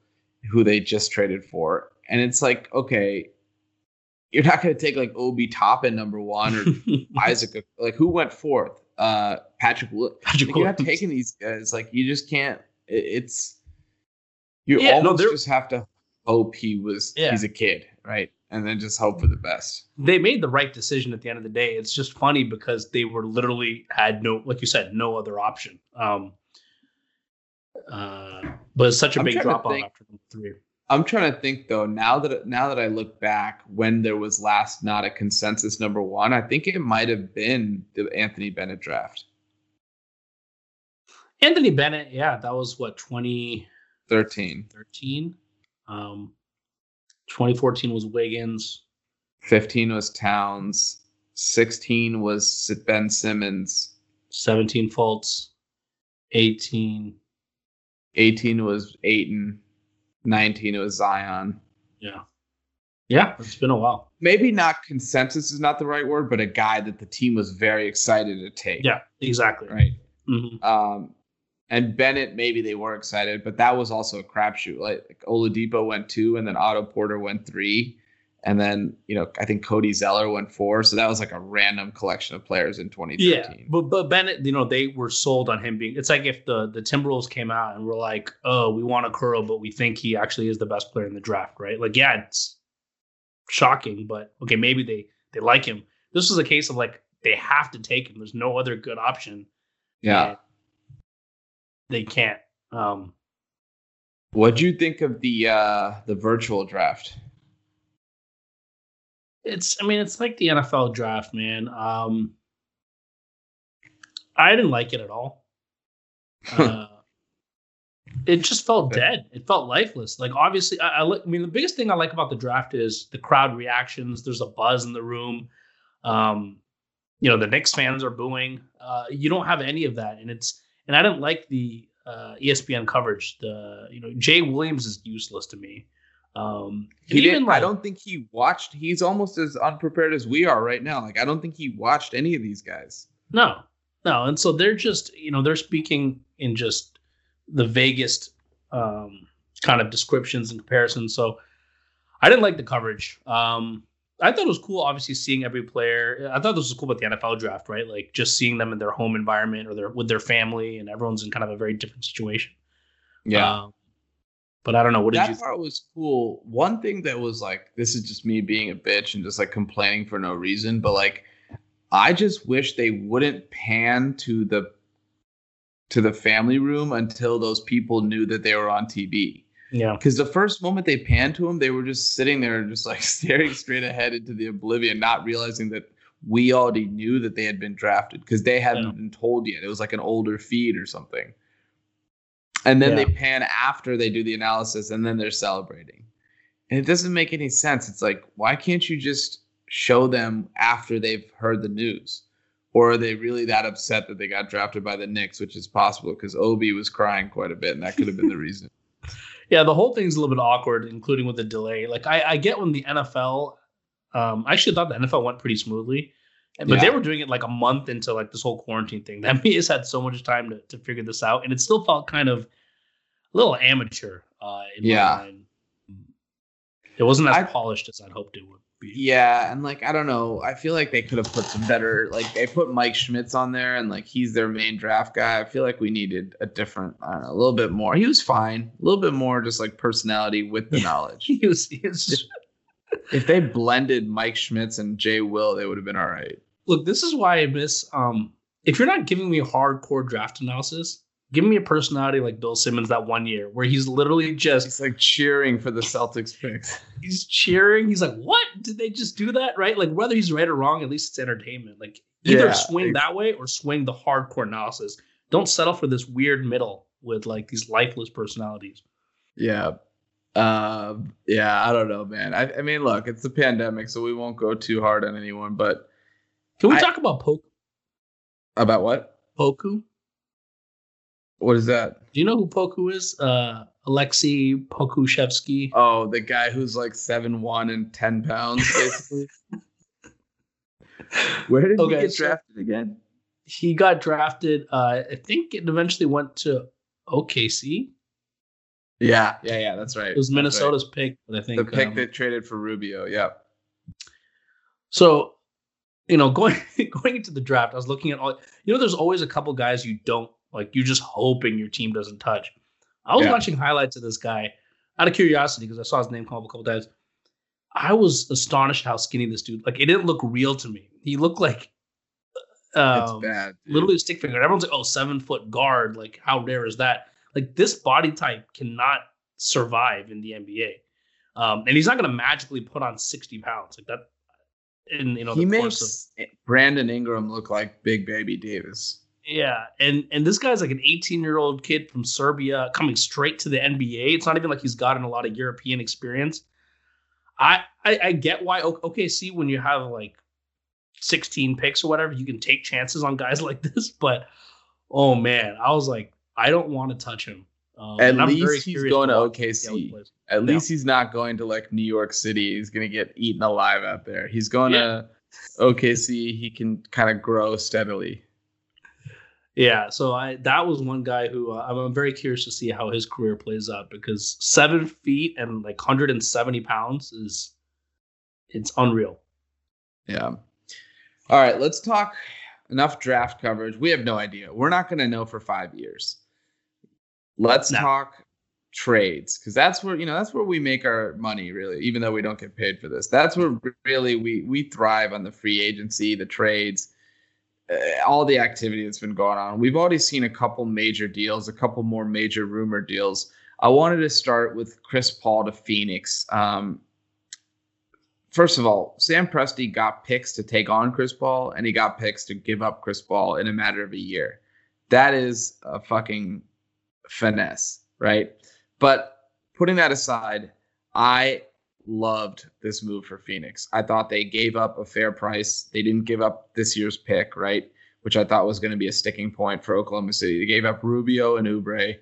who they just traded for. And it's like, okay, you're not going to take like Obi Toppin number one or Isaac. Like who went fourth? Uh, Patrick. Patrick like, you're not taking these guys. Like you just can't. It, it's you yeah, almost no, just have to hope he was. Yeah. He's a kid, right? and then just hope for the best. They made the right decision at the end of the day. It's just funny because they were literally had no, like you said, no other option. Um, uh, but it's such a I'm big drop off after the three. I'm trying to think though. Now that now that I look back, when there was last not a consensus number one, I think it might have been the Anthony Bennett draft. Anthony Bennett, yeah, that was what 2013. 13. Um, 2014 was Wiggins. 15 was Towns. 16 was Ben Simmons. 17 Fultz. 18. 18 was Ayton. 19 was Zion. Yeah. Yeah, it's been a while. Maybe not consensus is not the right word, but a guy that the team was very excited to take. Yeah, exactly. Right. Mm-hmm. Um, and Bennett, maybe they were excited, but that was also a crapshoot. Like, like Oladipo went two, and then Otto Porter went three, And then, you know, I think Cody Zeller went four. So that was like a random collection of players in 2013. Yeah. But but Bennett, you know, they were sold on him being it's like if the the Timberwolves came out and were like, oh, we want a curl, but we think he actually is the best player in the draft, right? Like, yeah, it's shocking, but okay, maybe they they like him. This was a case of like they have to take him. There's no other good option. Yeah. They can't. Um what do you think of the uh the virtual draft? It's I mean it's like the NFL draft, man. Um I didn't like it at all. Uh, it just felt dead. It felt lifeless. Like obviously, I, I, I mean the biggest thing I like about the draft is the crowd reactions. There's a buzz in the room. Um, you know the Knicks fans are booing. Uh, you don't have any of that, and it's and I didn't like the uh, ESPN coverage. The you know Jay Williams is useless to me. Um, he didn't. Like, I don't think he watched. He's almost as unprepared as we are right now. Like I don't think he watched any of these guys. No, no, and so they're just you know they're speaking in just the vaguest um, kind of descriptions and comparisons. So I didn't like the coverage. Um, I thought it was cool, obviously seeing every player. I thought this was cool about the NFL draft, right? Like just seeing them in their home environment or their with their family, and everyone's in kind of a very different situation. Yeah. Um, but I don't know. What that did you? That part was cool. One thing that was like, this is just me being a bitch and just like complaining for no reason. But like, I just wish they wouldn't pan to the to the family room until those people knew that they were on TV. Yeah. Because the first moment they panned to them, they were just sitting there, just like staring straight ahead into the oblivion, not realizing that we already knew that they had been drafted because they hadn't yeah. been told yet. It was like an older feed or something. And then yeah. they pan after they do the analysis and then they're celebrating. And it doesn't make any sense. It's like, why can't you just show them after they've heard the news? Or are they really that upset that they got drafted by the Knicks, which is possible because Obi was crying quite a bit and that could have been the reason. Yeah, the whole thing's a little bit awkward, including with the delay. Like I, I get when the NFL um, I actually thought the NFL went pretty smoothly. But yeah. they were doing it like a month into like this whole quarantine thing. The NBA's had so much time to, to figure this out, and it still felt kind of a little amateur. Uh, yeah, it wasn't as I, polished as I'd hoped it would be. Yeah, and like I don't know, I feel like they could have put some better. Like they put Mike Schmitz on there, and like he's their main draft guy. I feel like we needed a different, I don't know, a little bit more. He was fine, a little bit more, just like personality with the knowledge. he was. He was just, if they blended Mike Schmitz and Jay Will, they would have been all right. Look, this is why I miss. Um, if you're not giving me hardcore draft analysis, give me a personality like Bill Simmons that one year where he's literally just he's like cheering for the Celtics picks. He's cheering. He's like, "What did they just do that?" Right? Like whether he's right or wrong, at least it's entertainment. Like either yeah, swing that way or swing the hardcore analysis. Don't settle for this weird middle with like these lifeless personalities. Yeah. Um, yeah, I don't know, man. I, I mean, look, it's the pandemic, so we won't go too hard on anyone. But can we I, talk about Poku? About what? Poku. What is that? Do you know who Poku is? Uh, Aleksej Pokusevski. Oh, the guy who's like seven one and ten pounds, basically. Where did okay, he get drafted so again? He got drafted. Uh, I think it eventually went to OKC. Yeah, yeah, yeah. That's right. It was Minnesota's right. pick, but I think the pick um, that traded for Rubio. Yeah. So, you know, going going into the draft, I was looking at all. You know, there's always a couple guys you don't like. You're just hoping your team doesn't touch. I was yeah. watching highlights of this guy out of curiosity because I saw his name come up a couple times. I was astonished how skinny this dude. Like, it didn't look real to me. He looked like um, bad, literally a stick figure. Everyone's like, "Oh, seven foot guard. Like, how rare is that?" Like this body type cannot survive in the NBA. Um, and he's not going to magically put on 60 pounds like that. In you know, he makes of, Brandon Ingram look like Big Baby Davis. Yeah, and and this guy's like an 18 year old kid from Serbia coming straight to the NBA. It's not even like he's gotten a lot of European experience. I I, I get why OKC when you have like 16 picks or whatever, you can take chances on guys like this. But oh man, I was like, I don't want to touch him. Um, At least he's going to OKC. At least he's not going to like New York City. He's going to get eaten alive out there. He's going yeah. to OKC. He can kind of grow steadily. Yeah, so I that was one guy who uh, I'm very curious to see how his career plays out because seven feet and like 170 pounds is it's unreal. Yeah. All right, let's talk enough draft coverage. We have no idea. We're not going to know for 5 years. Let's no. talk trades because that's where you know that's where we make our money really even though we don't get paid for this that's where really we we thrive on the free agency the trades uh, all the activity that's been going on we've already seen a couple major deals a couple more major rumor deals i wanted to start with chris paul to phoenix um, first of all sam presti got picks to take on chris paul and he got picks to give up chris paul in a matter of a year that is a fucking finesse right but putting that aside, I loved this move for Phoenix. I thought they gave up a fair price. They didn't give up this year's pick, right? Which I thought was going to be a sticking point for Oklahoma City. They gave up Rubio and Oubre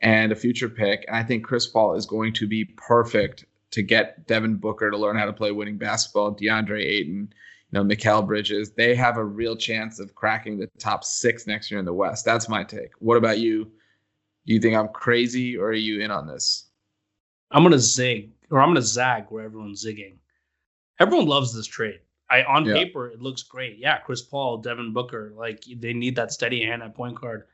and a future pick. And I think Chris Paul is going to be perfect to get Devin Booker to learn how to play winning basketball, DeAndre Ayton, you know, Mikal Bridges. They have a real chance of cracking the top six next year in the West. That's my take. What about you? Do you think I'm crazy or are you in on this? I'm gonna zig or I'm gonna zag where everyone's zigging. Everyone loves this trade. I on yeah. paper it looks great. Yeah, Chris Paul, Devin Booker, like they need that steady hand at point guard.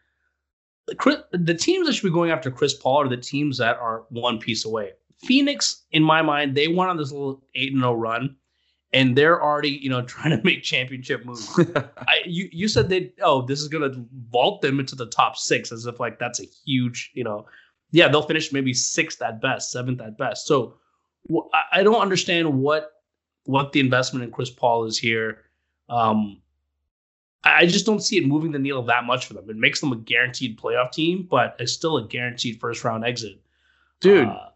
The teams that should be going after Chris Paul are the teams that are one piece away. Phoenix, in my mind, they went on this little eight and zero oh run and they're already you know trying to make championship moves. I, you you said they oh this is gonna vault them into the top six as if like that's a huge you know yeah they'll finish maybe sixth at best seventh at best. So I don't understand what what the investment in Chris Paul is here. Um, I just don't see it moving the needle that much for them. It makes them a guaranteed playoff team, but it's still a guaranteed first round exit. Dude, uh,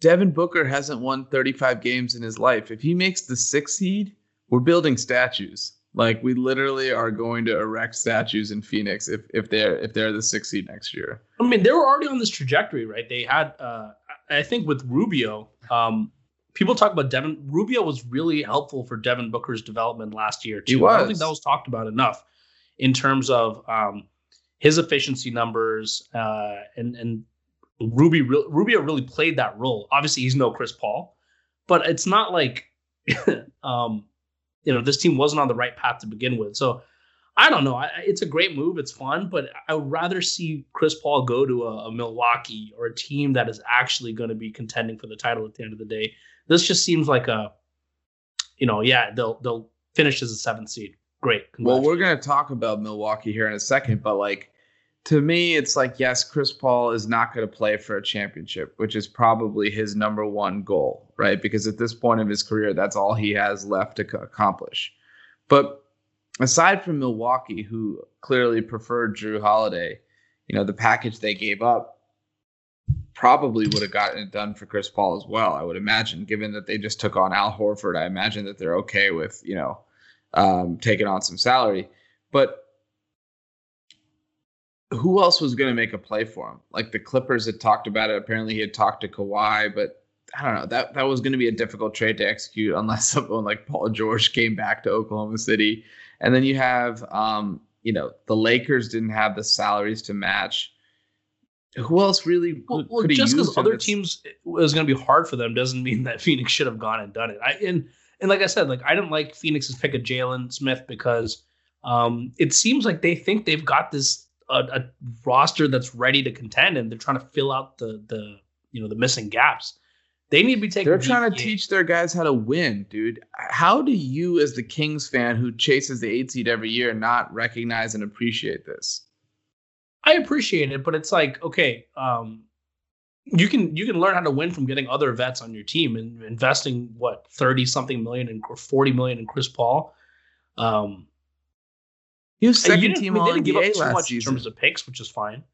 Devin Booker hasn't won 35 games in his life. If he makes the sixth seed, we're building statues. Like we literally are going to erect statues in Phoenix if if they're if they're the sixth seed next year. I mean, they were already on this trajectory, right? They had, uh, I think, with Rubio. Um, people talk about Devin. Rubio was really helpful for Devin Booker's development last year too. I don't think that was talked about enough in terms of um, his efficiency numbers uh, and and Ruby Rubio really played that role. Obviously, he's no Chris Paul, but it's not like um, you know this team wasn't on the right path to begin with. So I don't know. I, it's a great move. It's fun, but I would rather see Chris Paul go to a, a Milwaukee or a team that is actually going to be contending for the title at the end of the day. This just seems like a, you know, yeah, they'll they'll finish as a seventh seed. Great. Well, we're going to talk about Milwaukee here in a second, but like to me, it's like, yes, Chris Paul is not going to play for a championship, which is probably his number one goal, right? Because at this point of his career, that's all he has left to accomplish. But aside from Milwaukee, who clearly preferred Jrue Holiday, you know, the package they gave up probably would have gotten it done for Chris Paul as well, I would imagine, given that they just took on Al Horford. I imagine that they're okay with, you know, um, taking on some salary. But who else was going to make a play for him? Like the Clippers had talked about it. Apparently, he had talked to Kawhi, but I don't know. That that was going to be a difficult trade to execute unless someone like Paul George came back to Oklahoma City. And then you have, um, you know, the Lakers didn't have the salaries to match. Who else really? Well, well just because other teams it was going to be hard for them doesn't mean that Phoenix should have gone and done it. I and and like I said, like I didn't like Phoenix's pick of Jalen Smith because um, it seems like they think they've got this a, a, roster that's ready to contend, and they're trying to fill out the the you know the missing gaps. They need to be taking. They're trying to teach their guys how to win, dude. How do you, as the Kings fan who chases the eight seed every year, not recognize and appreciate this? I appreciate it, but it's like okay, um, you can you can learn how to win from getting other vets on your team and investing what thirty something million and forty million in Chris Paul. Um, he was second team all NBA give up too much season. in terms of picks, which is fine.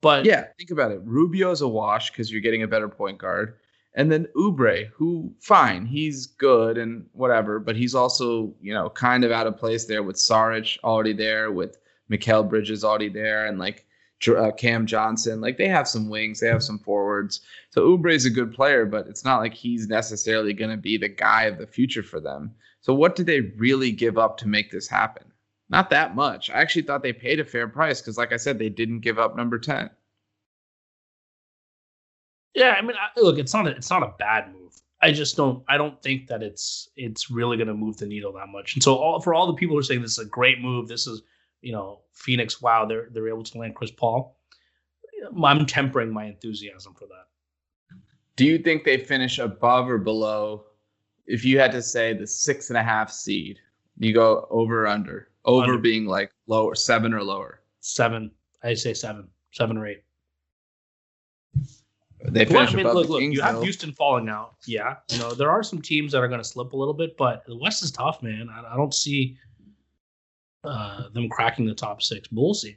But yeah, think about it. Rubio's a wash because you're getting a better point guard, and then Oubre, who fine, he's good and whatever, but he's also you know kind of out of place there with Saric already there, with Mikal Bridges already there, and like uh, Cam Johnson. Like they have some wings, they have some forwards. So Oubre is a good player, but it's not like he's necessarily going to be the guy of the future for them. So what did they really give up to make this happen? Not that much. I actually thought they paid a fair price because, like I said, they didn't give up number ten. Yeah, I mean, I, look, it's not a, it's not a bad move. I just don't. I don't think that it's it's really going to move the needle that much. And so, all, for all the people who are saying this is a great move, this is you know Phoenix. Wow, they're they're able to land Chris Paul. I'm tempering my enthusiasm for that. Do you think they finish above or below? If you had to say the six and a half seed, you go over or under. Over under. being like lower, seven or lower. Seven. I say seven, seven or eight. They finish I mean, above look, look, Kings, you have Houston falling out. Yeah, you know there are some teams that are going to slip a little bit, but the West is tough, man. I, I don't see uh, them cracking the top six. But we'll see.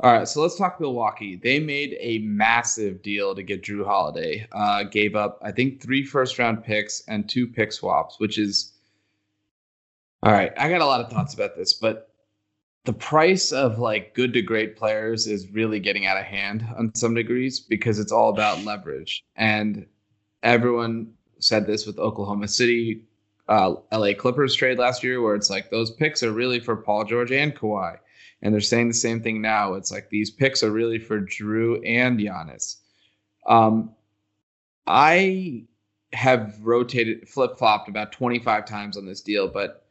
All right, so let's talk Milwaukee. They made a massive deal to get Jrue Holiday. Uh, gave up, I think, three first round picks and two pick swaps, which is all right. I got a lot of thoughts about this, but the price of like good to great players is really getting out of hand on some degrees because it's all about leverage. And everyone said this with Oklahoma City, uh, LA Clippers trade last year, where it's like those picks are really for Paul George and Kawhi. And they're saying the same thing now. It's like these picks are really for Jrue and Giannis. Um, I have rotated, flip flopped about 25 times on this deal, but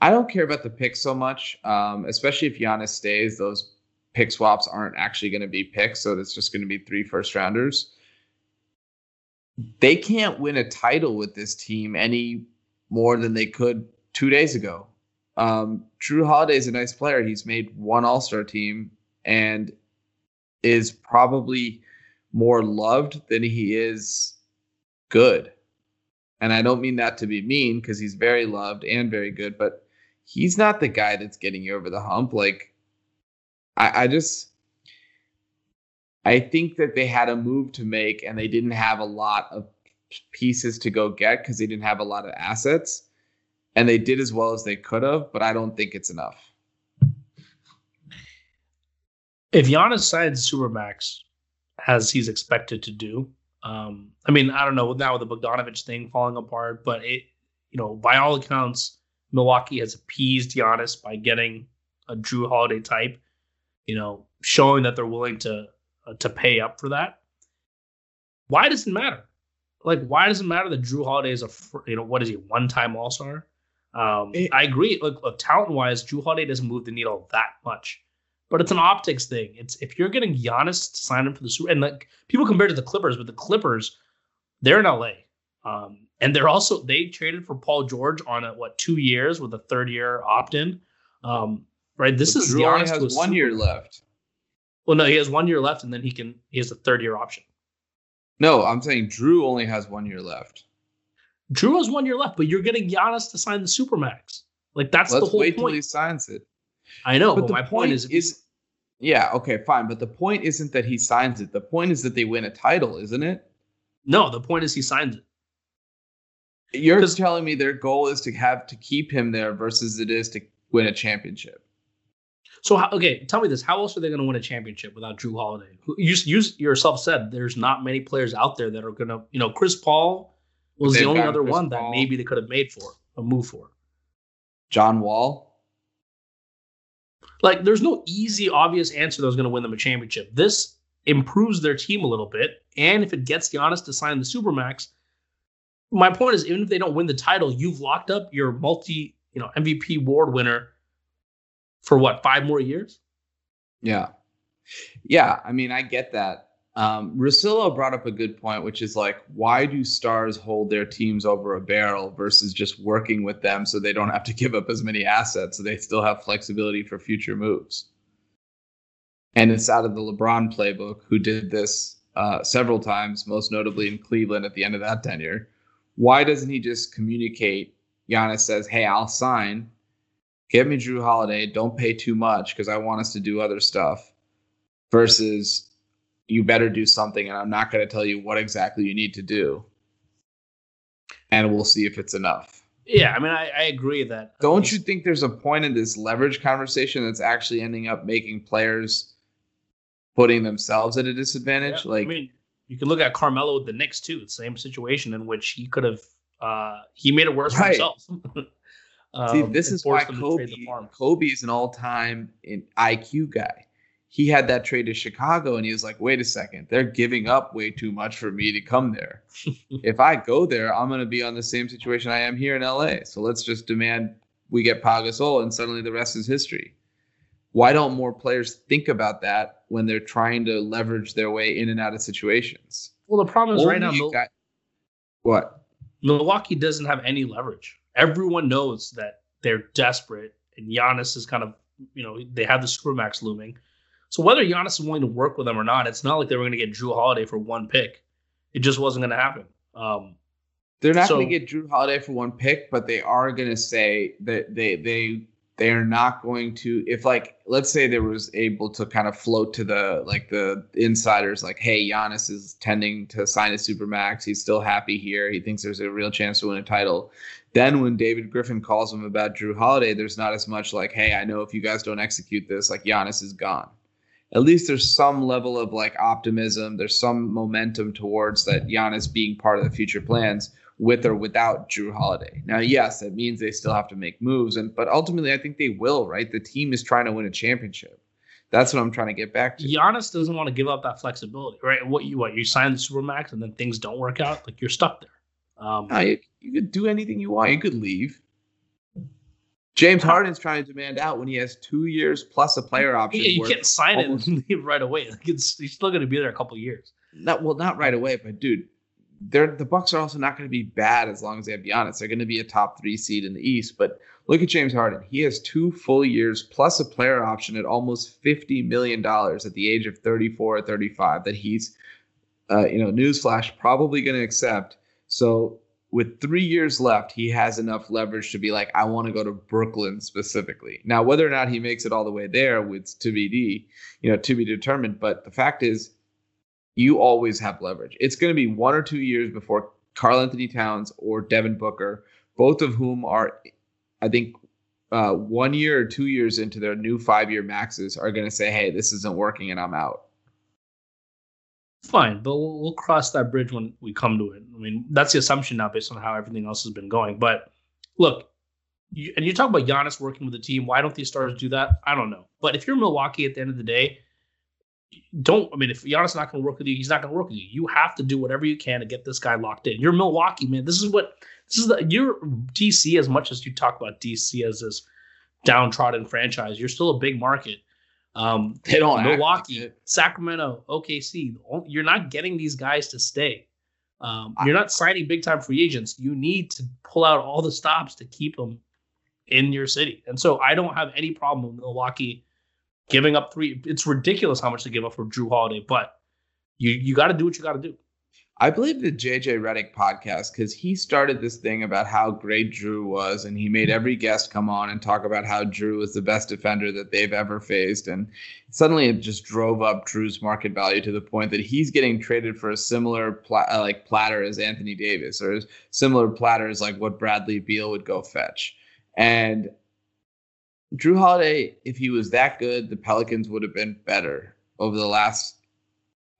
I don't care about the picks so much, um, especially if Giannis stays. Those pick swaps aren't actually going to be picks, so it's just going to be three first rounders. They can't win a title with this team any more than they could two days ago. Um, Jrue Holiday is a nice player. He's made one All Star team and is probably more loved than he is good. And I don't mean that to be mean because he's very loved and very good, but he's not the guy that's getting you over the hump. Like, I, I just, I think that they had a move to make and they didn't have a lot of pieces to go get because they didn't have a lot of assets. And they did as well as they could have, but I don't think it's enough. If Giannis signs Supermax as he's expected to do, um, I mean, I don't know now with the Bogdanovich thing falling apart, but it, you know, by all accounts, Milwaukee has appeased Giannis by getting a Jrue Holiday type, you know, showing that they're willing to uh, to pay up for that. Why does it matter? Like, why does it matter that Jrue Holiday is a you know what is he one time All Star? Um, I agree. Like, talent wise, Jrue Holiday doesn't move the needle that much, but it's an optics thing. It's if you're getting Giannis to sign him for the Super, and like people compare to the Clippers, but the Clippers, they're in LA. Um, and they're also they traded for Paul George on a what two years with a third year opt in. Um, right. This is Jrue Giannis has one year left. Well, no, he has one year left, and then he can he has a third year option. No, I'm saying Jrue only has one year left. Jrue has one year left, but you're getting Giannis to sign the supermax. Like that's Let's the whole wait point. till he signs it. I know, but, but my point, point is, is yeah, okay, fine. But the point isn't that he signs it. The point is that they win a title, isn't it? No, the point is he signs it. You're just telling me their goal is to have to keep him there versus it is to win a championship. So okay, tell me this: How else are they going to win a championship without Jrue Holiday? You, you yourself said there's not many players out there that are going to, you know, Chris Paul was the only other Chris one Paul. that maybe they could have made for a move for. John Wall. Like, there's no easy, obvious answer that was going to win them a championship. This improves their team a little bit, and if it gets Giannis to sign the supermax, my point is, even if they don't win the title, you've locked up your multi, you know, MVP award winner for what five more years? Yeah, yeah. I mean, I get that. Um, Russillo brought up a good point, which is like, why do stars hold their teams over a barrel versus just working with them so they don't have to give up as many assets, so they still have flexibility for future moves? And it's out of the LeBron playbook, who did this uh, several times, most notably in Cleveland at the end of that tenure why doesn't he just communicate? Giannis says, "Hey, I'll sign. Get me Jrue Holiday. Don't pay too much because I want us to do other stuff." Versus, you better do something, and I'm not going to tell you what exactly you need to do, and we'll see if it's enough. Yeah, I mean, I, I agree that. Don't you think there's a point in this leverage conversation that's actually ending up making players putting themselves at a disadvantage? Yeah, like, I mean, you can look at Carmelo with the Knicks too. Same situation in which he could have uh, he made it worse right. for himself. um, See, this is why Kobe, Kobe is an all-time IQ guy. he had that trade to Chicago and he was like, wait a second, they're giving up way too much for me to come there. if I go there, I'm going to be on the same situation I am here in LA. So let's just demand we get Pau Gasol and suddenly the rest is history. Why don't more players think about that when they're trying to leverage their way in and out of situations? Well, the problem is Only right now, got, what? Milwaukee doesn't have any leverage. Everyone knows that they're desperate, and Giannis is kind of, you know, they have the screw max looming. So whether Giannis is willing to work with them or not, it's not like they were going to get Jrue Holiday for one pick. It just wasn't going to happen. Um, they're not so, going to get Jrue Holiday for one pick, but they are going to say that they they they are not going to if like let's say there was able to kind of float to the like the insiders like hey Giannis is tending to sign a supermax. He's still happy here. He thinks there's a real chance to win a title. Then when David Griffin calls him about Jrue Holiday there's not as much like hey I know if you guys don't execute this like Giannis is gone. At least there's some level of like optimism. There's some momentum towards that Giannis being part of the future plans with or without Jrue Holiday. Now, yes, that means they still have to make moves, and but ultimately, I think they will. Right, the team is trying to win a championship. That's what I'm trying to get back to. Giannis doesn't want to give up that flexibility, right? What you what you sign the supermax and then things don't work out, like you're stuck there. Um, no, you, you could do anything you want. You could leave. James Harden's trying to demand out when he has two years plus a player option. Yeah, you can't sign it and leave right away. Like it's he's still going to be there a couple years. Not well, not right away, but dude, they're the Bucks are also not going to be bad as long as they have Giannis. They're going to be a top three seed in the East. But look at James Harden. He has two full years plus a player option at almost fifty million dollars at the age of thirty four or thirty five that he's, uh, you know, newsflash probably going to accept. So with three years left, he has enough leverage to be like, I want to go to Brooklyn specifically. Now, whether or not he makes it all the way there, with to be, you know, to be determined. But the fact is, you always have leverage. It's going to be one or two years before Karl-Anthony Towns or Devin Booker, both of whom are, I think, uh, one year or two years into their new five year maxes, are going to say, hey, this isn't working and I'm out fine, but we'll, we'll, cross that bridge when we come to it. I mean, that's the assumption now based on how everything else has been going. But look, you, and you talk about Giannis working with the team. Why don't these stars do that? I don't know. But if you're Milwaukee at the end of the day, don't. I mean, if Giannis not going to work with you, he's not going to work with you. You have to do whatever you can to get this guy locked in. You're Milwaukee, man. This is what this is. The you're DC as much as you talk about DC as this downtrodden franchise. You're still a big market um, they don't Milwaukee, Sacramento, OKC. You're not getting these guys to stay. Um, you're not signing big time free agents. You need to pull out all the stops to keep them in your city. And so I don't have any problem with Milwaukee giving up three. It's ridiculous how much they give up for Jrue Holiday, but you you got to do what you got to do. I believe the JJ Redick podcast because he started this thing about how great Jrue was, and he made every guest come on and talk about how Jrue was the best defender that they've ever faced, and suddenly it just drove up Jrue's market value to the point that he's getting traded for a similar pla- uh, like platter as Anthony Davis or similar platters like what Bradley Beal would go fetch, and Jrue Holiday, if he was that good, the Pelicans would have been better over the last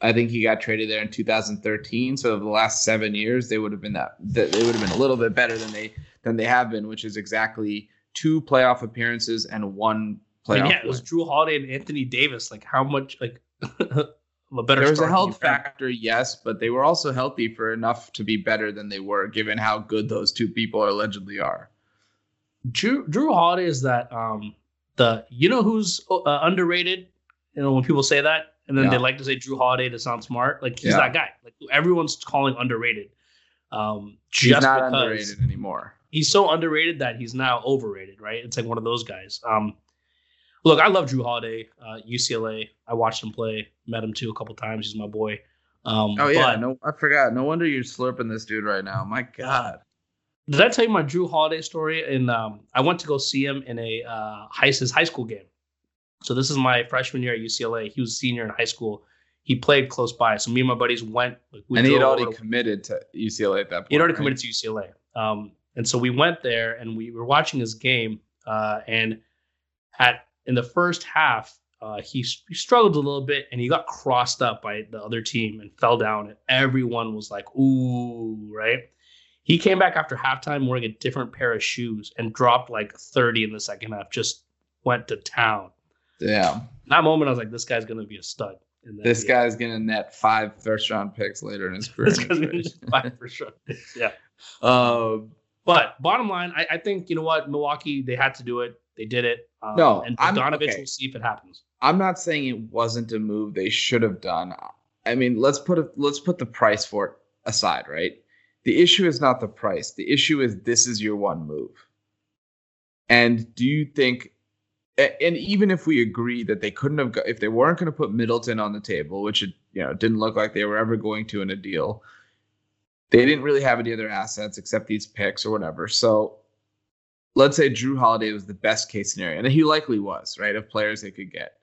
I think he got traded there in 2013. So over the last seven years, they would have been that, that they would have been a little bit better than they than they have been, which is exactly two playoff appearances and one playoff. And yeah, it was Jrue Holiday and Anthony Davis. Like how much like a better. There was a health factor, yes, but they were also healthy for enough to be better than they were, given how good those two people allegedly are. Jrue, Jrue Holiday is that um the you know who's uh, underrated. You know when people say that and then yeah. they like to say Jrue Holiday to sound smart. Like he's yeah. that guy. Like everyone's calling underrated. Um, he's not underrated anymore. He's so underrated that he's now overrated. Right? It's like one of those guys. Um, look, I love Jrue Holiday. Uh, UCLA. I watched him play. Met him too a couple times. He's my boy. Um, oh yeah, but, no, I forgot. No wonder you're slurping this dude right now. My God. Did I tell you my Jrue Holiday story? And um, I went to go see him in a uh, high, his high school game. So this is my freshman year at UCLA. He was a senior in high school. He played close by. So me and my buddies went. Like, we and he had already to, committed to UCLA at that point. He had already right? committed to UCLA. Um, and so we went there and we were watching his game. Uh, and at in the first half, uh, he, he struggled a little bit and he got crossed up by the other team and fell down. And everyone was like, "Ooh!" Right? He came back after halftime wearing a different pair of shoes and dropped like 30 in the second half. Just went to town. Yeah. that moment, I was like, this guy's gonna be a stud. in This guy's gonna net five first round picks later in his career. gonna be five for sure. Yeah. um, But bottom line, I, I think you know what Milwaukee they had to do it. They did it. Um, No, and I'm- okay. will see if it happens. I'm not saying it wasn't a move they should have done. I mean, let's put it, let's put the price for it aside, right? The issue is not the price. The issue is this is your one move. And do you think and even if we agree that they couldn't have got, if they weren't going to put Middleton on the table, which it you know didn't look like they were ever going to in a deal, they didn't really have any other assets except these picks or whatever. So let's say Jrue Holiday was the best case scenario, and he likely was, right, of players they could get.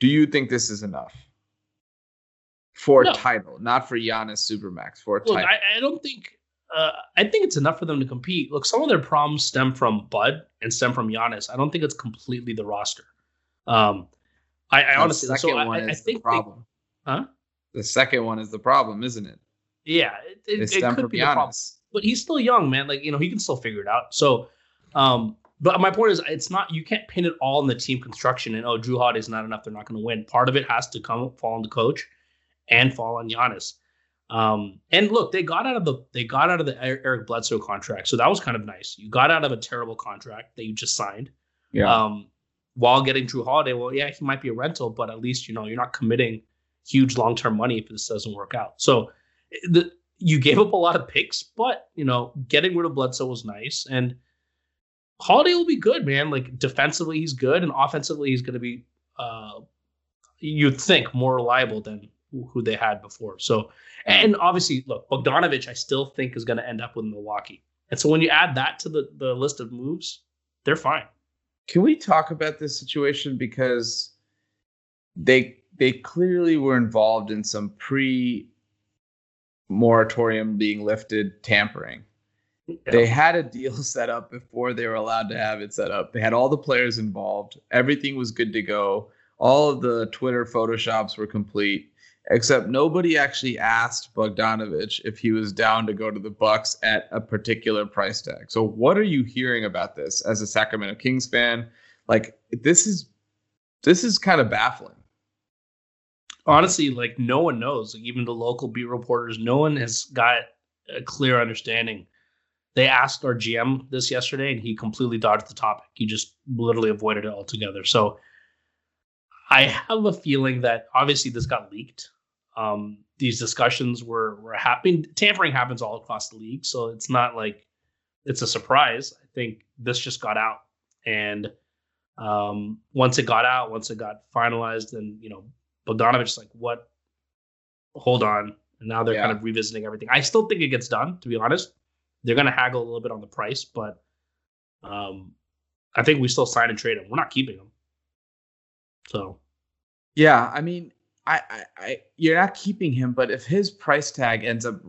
Do you think this is enough for No. title, not for Giannis Supermax, for Look, title? I, I don't think. Uh, I think it's enough for them to compete. Look, some of their problems stem from Bud and stem from Giannis. I don't think it's completely the roster. Um, I, I The honestly, second so one I- I is the think they- problem. Huh? The second one is the problem, isn't it? yeah, it, it, it could from be the problem. Giannis. but he's still young, man. Like you know, he can still figure it out. So, um, but my point is, it's not you can't pin it all in the team construction and oh, Jrue is not enough. They're not going to win. Part of it has to come fall on the coach and fall on Giannis. Um, and look, they got out of the they got out of the Er- Eric Bledsoe contract, so that was kind of nice. You got out of a terrible contract that you just signed. Yeah. Um, while getting Jrue Holiday, well, yeah, he might be a rental, but at least you know you're not committing huge long term money if this doesn't work out. So the you gave up a lot of picks, but you know getting rid of Bledsoe was nice, and Holiday will be good, man. Like defensively, he's good, and offensively, he's going to be, uh, you'd think, more reliable than who they had before. So, and obviously, look, Bogdanovich, I still think is going to end up with Milwaukee, and so when you add that to the the list of moves, they're fine. Can we talk about this situation because they they clearly were involved in some pre moratorium being lifted tampering. They had a deal set up before they were allowed to have it set up. They had all the players involved. Everything was good to go. All of the Twitter photoshops were complete, except nobody actually asked Bogdanovich if he was down to go to the Bucks at a particular price tag. So what are you hearing about this as a Sacramento Kings fan? Like this is this is kind of baffling. honestly, like no one knows. Like even the local beat reporters, no one has got a clear understanding. They asked our GM this yesterday, and he completely dodged the topic. He just literally avoided it altogether. So I have a feeling that obviously this got leaked. Um, these discussions were were happening. Tampering happens all across the league, so it's not like it's a surprise. I think this just got out, and um, once it got out, once it got finalized, and you know Bogdanovich's like, what? Hold on. And now they're Yeah. kind of revisiting everything. I still think it gets done, to be honest. They're going to haggle a little bit on the price, but um, I think we still sign and trade him. We're not keeping him. So, Yeah, I mean, I, I, I, you're not keeping him, but if his price tag ends up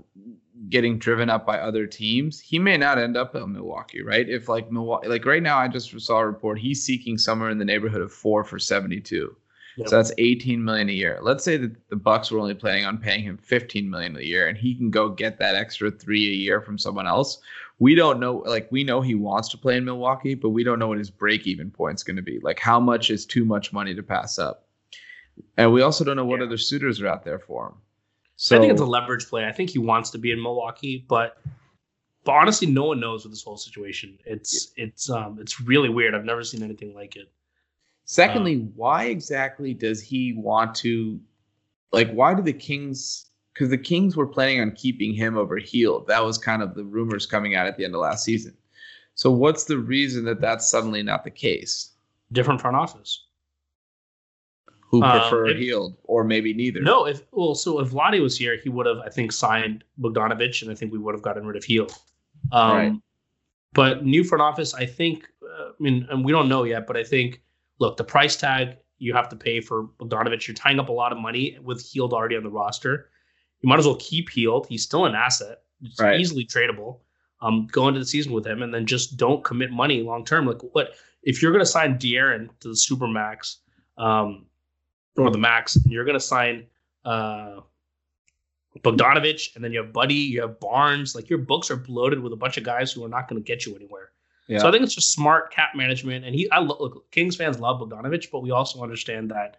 getting driven up by other teams, he may not end up in Milwaukee, right? If like Milwaukee, like right now, I just saw a report he's seeking somewhere in the neighborhood of four for 72. Yep. So that's 18 million a year. Let's say that the Bucks were only planning on paying him 15 million a year, and he can go get that extra three a year from someone else. We don't know, like we know he wants to play in Milwaukee, but we don't know what his break-even point's going to be. Like how much is too much money to pass up, and we also don't know what Yeah. other suitors are out there for him. So I think it's a leverage play. I think he wants to be in Milwaukee, but but honestly, no one knows with this whole situation. It's it's um it's really weird. I've never seen anything like it. Secondly, Um, why exactly does he want to like why do the Kings because the Kings were planning on keeping him over Hield. That was kind of the rumors coming out at the end of last season. So what's the reason that that's suddenly not the case? Different front office. Who Um, prefer if- Hield or maybe neither? No, if well, so if Vlade was here, he would have, I think, signed Bogdanovich, and I think we would have gotten rid of Hield. Um, Right. But new front office, I think. Uh, I mean, and we don't know yet, but I think, look, the price tag you have to pay for Bogdanovich, you're tying up a lot of money with Hield already on the roster. You might as well keep Hield. He's still an asset. It's Right. easily tradable. Um, go into the season with him, and then just don't commit money long term. Like what if you're going to sign De'Aaron to the super max, um, or the max, and you're going to sign uh, Bogdanovich, and then you have Buddy, you have Barnes. Like your books are bloated with a bunch of guys who are not going to get you anywhere. Yeah. So I think it's just smart cap management. And he, I look, Kings fans love Bogdanovich, but we also understand that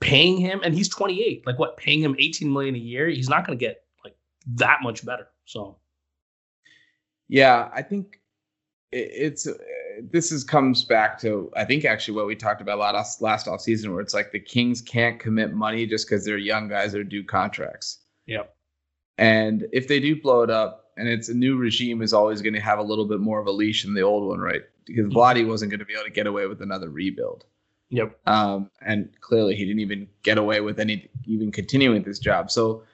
paying him, and he's 28. Like what? Paying him 18 million a year, he's not going to get like that much better. So, yeah, I think it's this is comes back to I think actually what we talked about a last last off season, where it's like the Kings can't commit money just because they're young guys or do contracts. Yep. And if they do blow it up, and it's a new regime is always going to have a little bit more of a leash than the old one, right? Because mm-hmm. Vlade wasn't going to be able to get away with another rebuild. Yep. Um, and clearly he didn't even get away with any even continuing this job. So,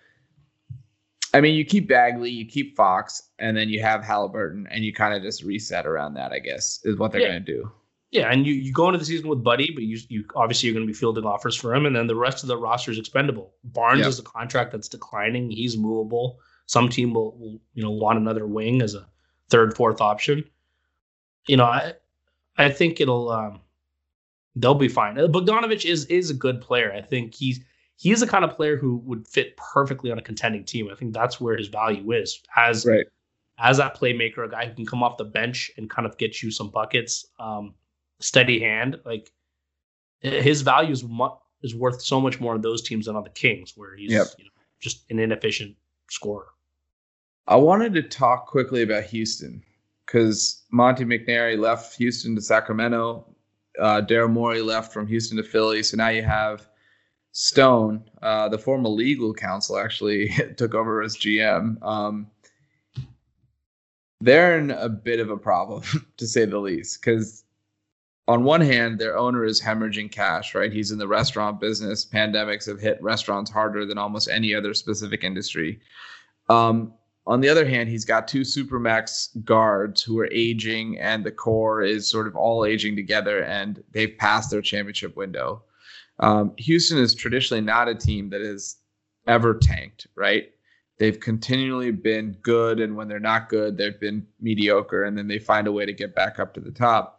I mean, you keep Bagley, you keep Fox, and then you have Halliburton, and you kind of just reset around that. I guess is what they're yeah. going to do. Yeah, and you, you go into the season with Buddy, but you you obviously you're going to be fielding offers for him, and then the rest of the roster is expendable. Barnes yep. is a contract that's declining; he's movable. Some team will, will you know want another wing as a third, fourth option. You know, I I think it'll um, they'll be fine. Bogdanovich is is a good player. I think he's he's the kind of player who would fit perfectly on a contending team. I think that's where his value is as right. as that playmaker, a guy who can come off the bench and kind of get you some buckets, um, steady hand. Like his value is mu- is worth so much more on those teams than on the Kings, where he's yep. you know, just an inefficient scorer. I wanted to talk quickly about Houston because Monte McNair left Houston to Sacramento. Uh, Daryl Morey left from Houston to Philly. So now you have Stone, uh, the former legal counsel, actually took over as GM. Um, they're in a bit of a problem, to say the least, because on one hand, their owner is hemorrhaging cash, right? He's in the restaurant business. Pandemics have hit restaurants harder than almost any other specific industry. Um, on the other hand, he's got two supermax guards who are aging, and the core is sort of all aging together, and they've passed their championship window. Um, Houston is traditionally not a team that has ever tanked, right? They've continually been good, and when they're not good, they've been mediocre, and then they find a way to get back up to the top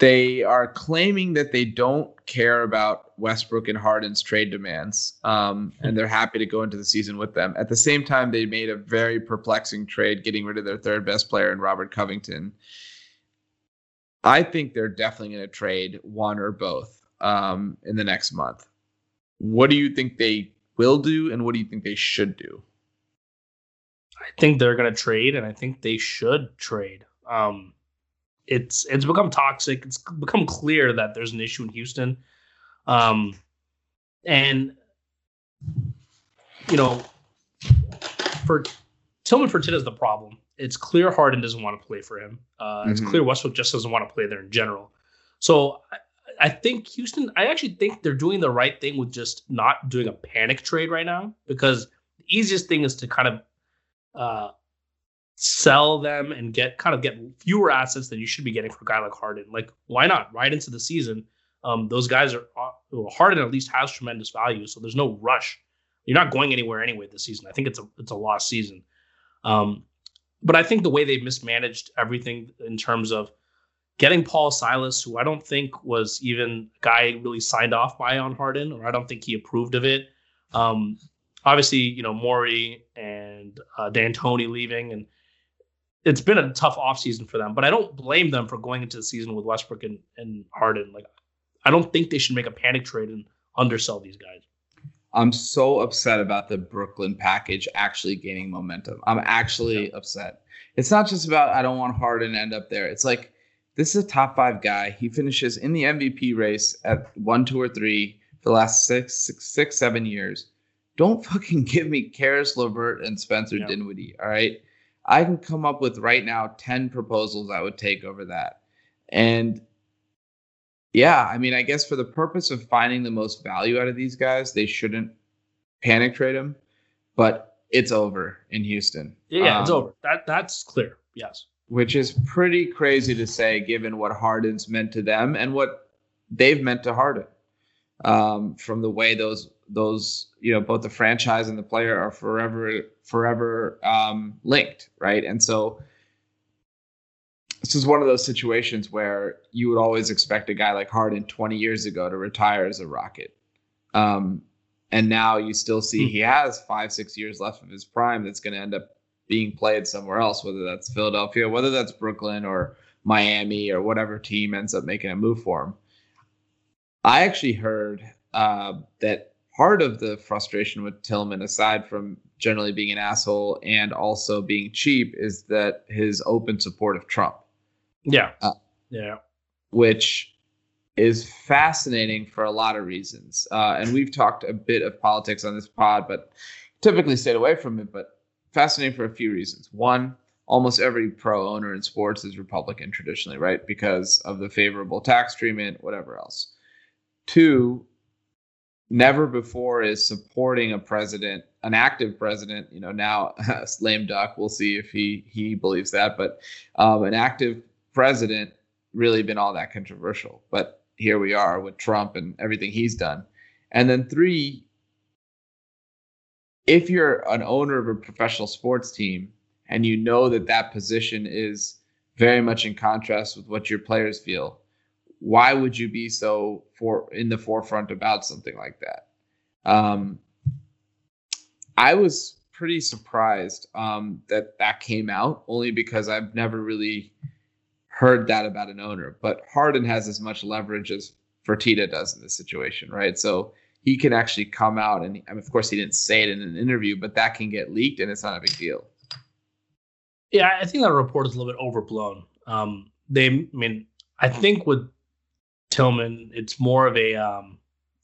they are claiming that they don't care about Westbrook and Harden's trade demands, um, and they're happy to go into the season with them. At the same time, they made a very perplexing trade, getting rid of their third best player in Robert Covington. I think they're definitely going to trade one or both um, in the next month. What do you think they will do, and what do you think they should do? I think they're going to trade, and I think they should trade. Um, it's it's become toxic. It's become clear that there's an issue in Houston, um, and you know, for Tillman Fertitta is the problem. It's clear Harden doesn't want to play for him. Uh, mm-hmm. It's clear Westbrook just doesn't want to play there in general. So I, think Houston. I actually think they're doing the right thing with just not doing a panic trade right now because the easiest thing is to kind of uh, sell them and get kind of get fewer assets than you should be getting for a guy like Harden. Like, why not? Right into the season, um, those guys are uh, Harden at least has tremendous value, so there's no rush. You're not going anywhere anyway this season. I think it's a it's a lost season. Um, but I think the way they've mismanaged everything in terms of getting Paul Silas, who I don't think was even a guy really signed off by on Harden, or I don't think he approved of it. Um, obviously, you know, Morey and uh, D'Antoni leaving, and it's been a tough offseason for them, but I don't blame them for going into the season with Westbrook and, and Harden. Like, I don't think they should make a panic trade and undersell these guys. I'm so upset about the Brooklyn package actually gaining momentum. I'm actually yeah. upset. It's not just about I don't want Harden to end up there. It's like this is a top five guy. He finishes in the MVP race at one, two, or three for the last six, six, six seven years. Don't fucking give me Caris LeVert and Spencer yeah. Dinwiddie. All right. I can come up with right now 10 proposals I would take over that. And yeah, I mean, I guess for the purpose of finding the most value out of these guys, they shouldn't panic trade them, but it's over in Houston. Yeah, um, it's over. That that's clear. Yes. Which is pretty crazy to say given what Harden's meant to them and what they've meant to Harden. Um, from the way those those you know both the franchise and the player are forever forever um, linked, right? And so this is one of those situations where you would always expect a guy like Harden 20 years ago to retire as a Rocket. Um, and now you still see hmm. he has five, six years left of his prime that's going to end up being played somewhere else, whether that's Philadelphia, whether that's Brooklyn or Miami or whatever team ends up making a move for him. I actually heard uh, that part of the frustration with Tillman, aside from generally being an asshole and also being cheap, is that his open support of Trump. Yeah. Uh, yeah. Which is fascinating for a lot of reasons. Uh, and we've talked a bit of politics on this pod, but typically stayed away from it. But fascinating for a few reasons. One, almost every pro owner in sports is Republican traditionally, right? Because of the favorable tax treatment, whatever else. Two, never before is supporting a president, an active president. You know, now lame duck. We'll see if he he believes that, but um, an active president really been all that controversial. But here we are with Trump and everything he's done. And then three, if you're an owner of a professional sports team and you know that that position is very much in contrast with what your players feel, why would you be so for in the forefront about something like that? Um, I was pretty surprised um, that that came out only because I've never really heard that about an owner. But Harden has as much leverage as Fertitta does in this situation, right? So he can actually come out and, I mean, of course, he didn't say it in an interview, but that can get leaked and it's not a big deal. Yeah, I think that report is a little bit overblown. Um, they, I mean, I think with Tillman, it's more of a, um,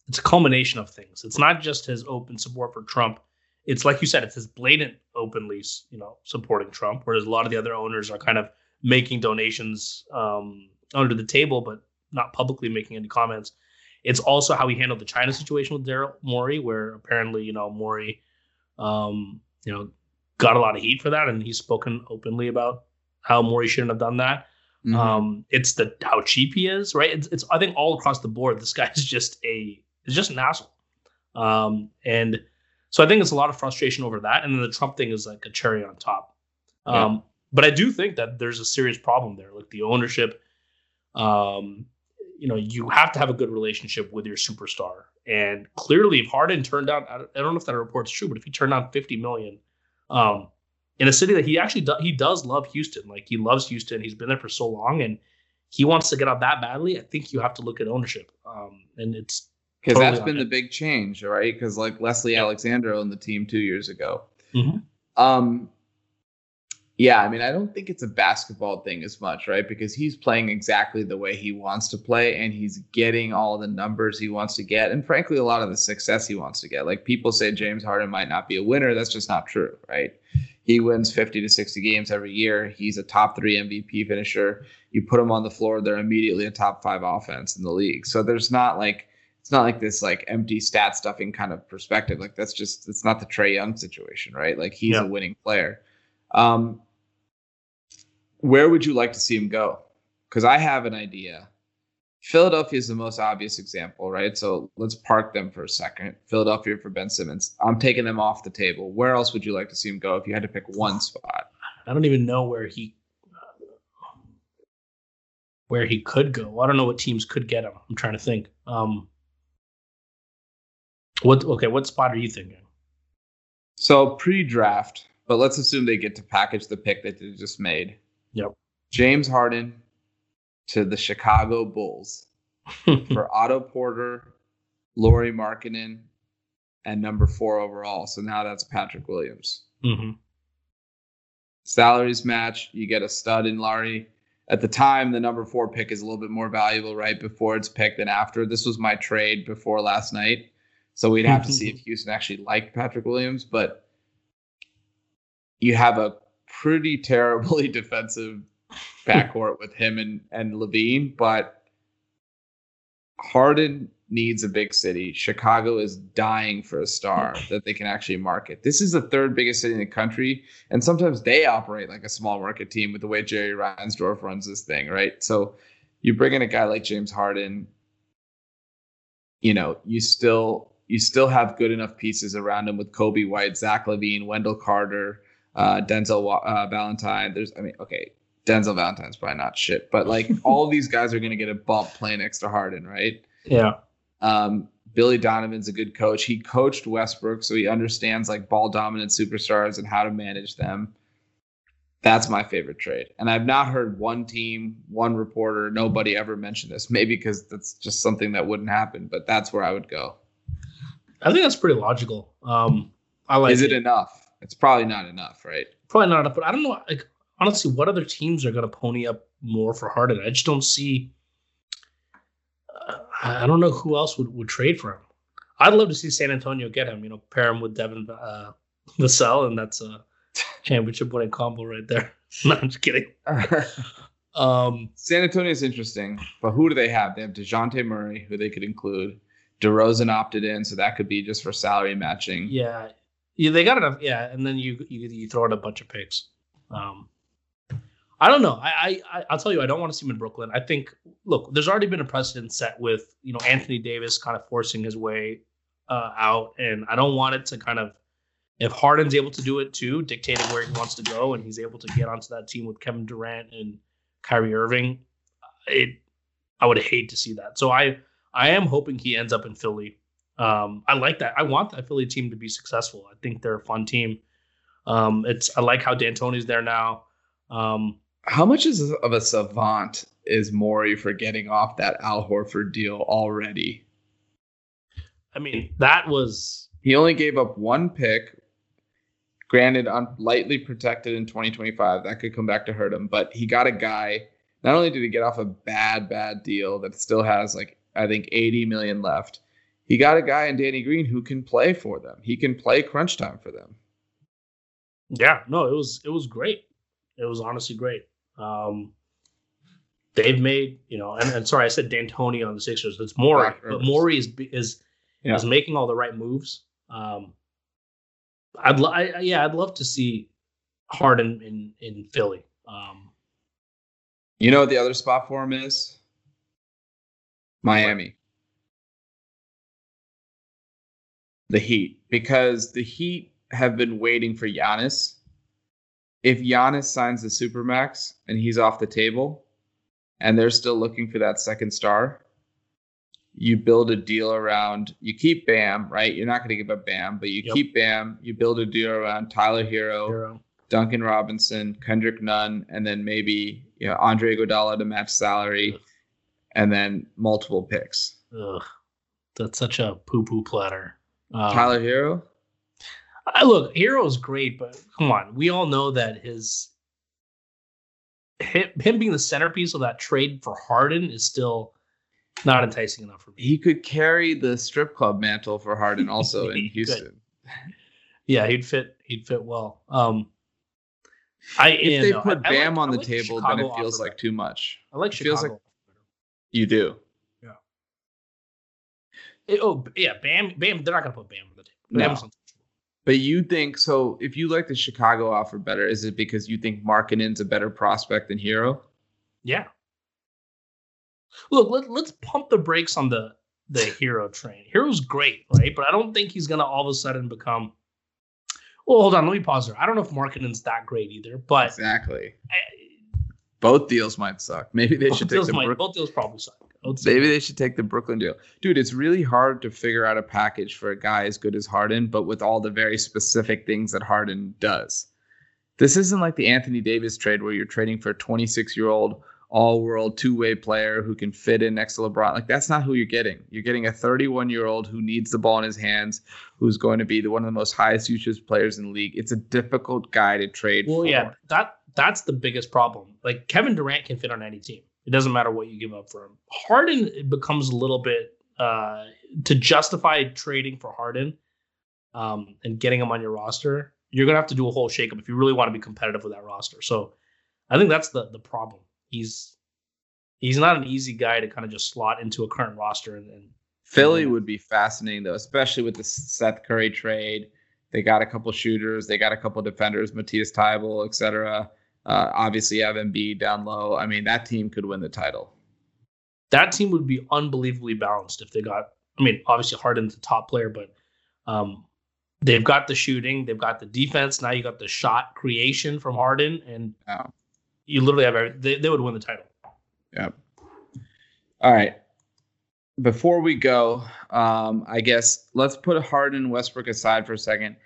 it's a culmination of things. It's not just his open support for Trump. It's like you said, it's his blatant openly, you know, supporting Trump, whereas a lot of the other owners are kind of making donations um, under the table, but not publicly making any comments. It's also how he handled the China situation with Daryl Morey, where apparently, you know, Morey, um, you know, got a lot of heat for that, and he's spoken openly about how Morey shouldn't have done that. Mm-hmm. Um, it's the how cheap he is, right? It's, it's I think all across the board, this guy is just a is just an asshole. Um, and so I think it's a lot of frustration over that, and then the Trump thing is like a cherry on top. Um, yeah. But I do think that there's a serious problem there, like the ownership. Um, you know, you have to have a good relationship with your superstar. And clearly, if Harden turned down, I don't know if that report's true, but if he turned down 50 million um, in a city that he actually do, he does love Houston, like he loves Houston, he's been there for so long, and he wants to get out that badly. I think you have to look at ownership, um, and it's because totally that's been it. the big change, right? Because like Leslie yeah. Alexander on the team two years ago. Mm-hmm. Um, yeah, I mean, I don't think it's a basketball thing as much, right? Because he's playing exactly the way he wants to play and he's getting all the numbers he wants to get. And frankly, a lot of the success he wants to get. Like people say James Harden might not be a winner. That's just not true, right? He wins 50 to 60 games every year. He's a top three MVP finisher. You put him on the floor, they're immediately a top five offense in the league. So there's not like, it's not like this like empty stat stuffing kind of perspective. Like that's just, it's not the Trae Young situation, right? Like he's yeah. a winning player. Um, where would you like to see him go? Because I have an idea. Philadelphia is the most obvious example, right? So let's park them for a second. Philadelphia for Ben Simmons. I'm taking them off the table. Where else would you like to see him go if you had to pick one spot? I don't even know where he where he could go. I don't know what teams could get him. I'm trying to think. Um, what okay? What spot are you thinking? So pre-draft, but let's assume they get to package the pick that they just made. Yep. James Harden to the Chicago Bulls for Otto Porter, Lauri Markkanen, and number four overall. So now that's Patrick Williams. Mm-hmm. Salaries match. You get a stud in Lauri. At the time, the number four pick is a little bit more valuable right before it's picked than after. This was my trade before last night. So we'd have to see if Houston actually liked Patrick Williams. But you have a pretty terribly defensive backcourt with him and and LaVine, but Harden needs a big city. Chicago is dying for a star that they can actually market. This is the third biggest city in the country, and sometimes they operate like a small market team with the way Jerry Reinsdorf runs this thing, right? So you bring in a guy like James Harden, you know, you still you still have good enough pieces around him with Coby White, Zach LaVine, Wendell Carter, uh, Denzel uh, Valentine. There's, I mean, okay, Denzel Valentine's probably not shit, but like all these guys are going to get a bump playing next to Harden, right? Yeah. Um, Billy Donovan's a good coach. He coached Westbrook, so he understands like ball dominant superstars and how to manage them. That's my favorite trade. And I've not heard one team, one reporter, nobody ever mention this. Maybe because that's just something that wouldn't happen, but that's where I would go. I think that's pretty logical. Um, I like. Is it, it enough? It's probably not enough, right? Probably not enough. But I don't know. Like honestly, what other teams are going to pony up more for Harden? I just don't see. Uh, I don't know who else would, would trade for him. I'd love to see San Antonio get him. You know, pair him with Devin uh, Vassell, and that's a championship winning combo right there. no, I'm just kidding. um, San Antonio is interesting, but who do they have? They have Dejounte Murray, who they could include. DeRozan opted in, so that could be just for salary matching. Yeah, yeah, they got enough. Yeah, and then you you, you throw in a bunch of picks. Um, I don't know. I, I I'll tell you, I don't want to see him in Brooklyn. I think look, there's already been a precedent set with you know Anthony Davis kind of forcing his way uh, out, and I don't want it to kind of if Harden's able to do it too, dictating where he wants to go, and he's able to get onto that team with Kevin Durant and Kyrie Irving, it I would hate to see that. So I I am hoping he ends up in Philly. Um, I like that. I want that Philly team to be successful. I think they're a fun team. Um, it's I like how D'Antoni's there now. Um, how much is of a savant is Morey for getting off that Al Horford deal already? I mean, that was he only gave up one pick, Granted, I'm lightly protected in 2025. That could come back to hurt him, but he got a guy. Not only did he get off a bad, bad deal that still has like I think 80 million left, he got a guy in Danny Green who can play for them. He can play crunch time for them. Yeah, no, it was it was great. It was honestly great. Um, they've made you know, and, and sorry, I said D'Antoni on the Sixers. It's Morey, but Morey is is yeah. is making all the right moves. Um, I'd lo- I, yeah, I'd love to see Harden in in Philly. Um, you know what the other spot for him is? Miami. The Heat, because the Heat have been waiting for Giannis. If Giannis signs the supermax and he's off the table, and they're still looking for that second star, you build a deal around you keep Bam, right? You're not going to give up Bam, but you yep. keep Bam, you build a deal around Tyler Hero, Herro. Duncan Robinson, Kendrick Nunn, and then maybe you know Andre Iguodala to match salary, Ugh. and then multiple picks. Ugh. That's such a poo poo platter. Um, Tyler Herro. I look, Herro's great, but come on, we all know that his him being the centerpiece of that trade for Harden is still not enticing enough for me. He could carry the strip club mantle for Harden also in Houston. Yeah, he'd fit. He'd fit well. Um, I if they know, put I, Bam I like, on the like table, then it feels like too much. I like it Chicago. Feels like you do. It, oh yeah, Bam. Bam. They're not gonna put Bam on the table. No. But you think so? If you like the Chicago offer better, is it because you think Markkanen's a better prospect than Herro? Yeah, Look, let, let's pump the brakes on the the Herro train. Herro's great, right? But I don't think he's gonna all of a sudden become. Well, hold on. Let me pause there. I don't know if Markkanen's that great either, but exactly. I, both deals might suck. Maybe they should take the might, Brook- both deals probably suck. Maybe they should take the Brooklyn deal, dude. It's really hard to figure out a package for a guy as good as Harden, but with all the very specific things that Harden does. This isn't like the Anthony Davis trade where you're trading for a 26 year old all world two way player who can fit in next to LeBron. Like that's not who you're getting. You're getting a 31 year old who needs the ball in his hands, who's going to be the, one of the most highest usage players in the league. It's a difficult guy to trade. Well, for. yeah, that that's the biggest problem. Like Kevin Durant can fit on any team. It doesn't matter what you give up for him. Harden becomes a little bit uh, to justify trading for Harden um, and getting him on your roster. You're gonna have to do a whole shakeup if you really want to be competitive with that roster. So, I think that's the the problem he's he's not an easy guy to kind of just slot into a current roster. And, and Philly would be fascinating though, especially with the Seth Curry trade. They got a couple shooters, they got a couple defenders, Matisse Thybulle, etc. Uh, obviously, have Embiid down low. I mean, that team could win the title. That team would be unbelievably balanced if they got. I mean, obviously Harden's the top player, but um, they've got the shooting, they've got the defense. Now you got the shot creation from Harden, and you literally have every, they, they would win the title. Yeah. All right. Before we go, um, I guess let's put Harden Westbrook aside for a second.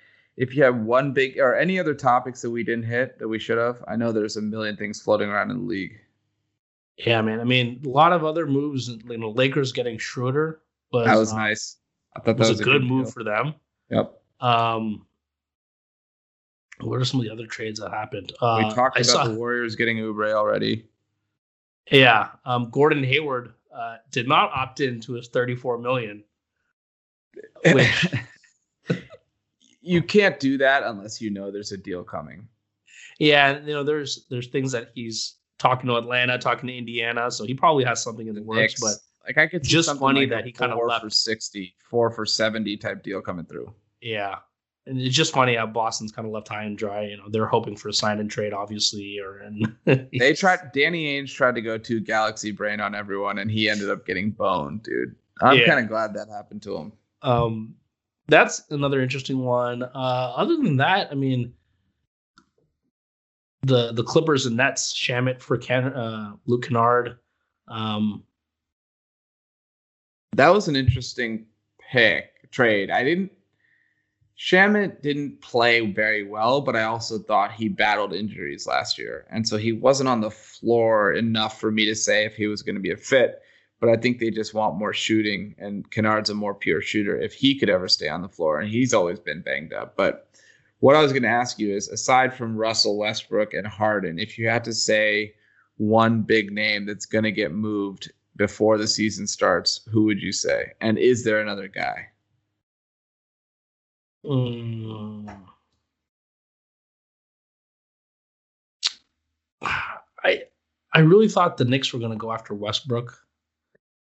If you have one big or any other topics that we didn't hit that we should have, I know there's a million things floating around in the league. Yeah, man. I mean, a lot of other moves. You know, Lakers getting Schroeder was that was uh, nice. I thought that was, a good, good move deal. for them. Yep. Um, what are some of the other trades that happened? Uh, we talked I about saw, the Warriors getting Oubre already. Yeah, um, Gordon Hayward uh, did not opt in to his 34 million. Which you can't do that unless you know there's a deal coming. Yeah, you know there's there's things that he's talking to Atlanta, talking to Indiana, so he probably has something in the, works. Knicks, but like I could just funny like that he kind of left for 60, four for 70 type deal coming through. Yeah, and it's just funny how Boston's kind of left high and dry. You know, they're hoping for a sign and trade, obviously, or and they tried. Danny Ainge tried to go to Galaxy Brain on everyone, and he ended up getting boned, dude. I'm yeah. kind of glad that happened to him. Um, that's another interesting one. Uh, other than that, I mean, the the Clippers and Nets, Shamet for Can, uh, Luke Kennard. Um, that was an interesting pick trade. I didn't Shamet didn't play very well, but I also thought he battled injuries last year. And so he wasn't on the floor enough for me to say if he was going to be a fit. But I think they just want more shooting, and Kennard's a more pure shooter if he could ever stay on the floor. And he's always been banged up. But what I was going to ask you is aside from Russell Westbrook and Harden, if you had to say one big name that's going to get moved before the season starts, who would you say? And is there another guy? Mm. I I really thought the Knicks were going to go after Westbrook.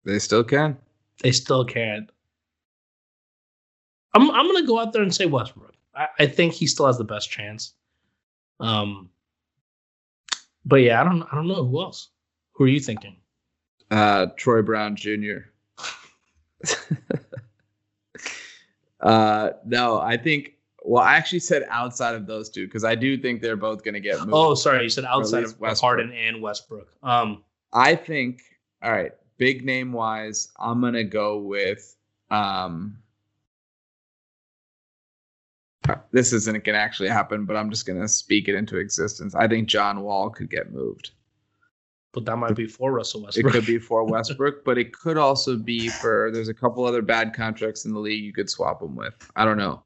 They still can. They still can. I'm I'm going to go out there and say Westbrook. I, I think he still has the best chance. Um, but yeah, I don't I don't know who else. Who are you thinking? Uh, Troy Brown Jr. Uh, no, I think. Well, I actually said outside of those two because I do think they're both going to get moved. Oh, sorry, you said outside of Westbrook. Harden and Westbrook. Um, I think. All right, big name wise, I'm gonna go with. Um, this isn't gonna actually happen, but I'm just gonna speak it into existence. I think John Wall could get moved. But that might be for Russell Westbrook. It could be for Westbrook, but it could also be for. There's a couple other bad contracts in the league you could swap them with. I don't know.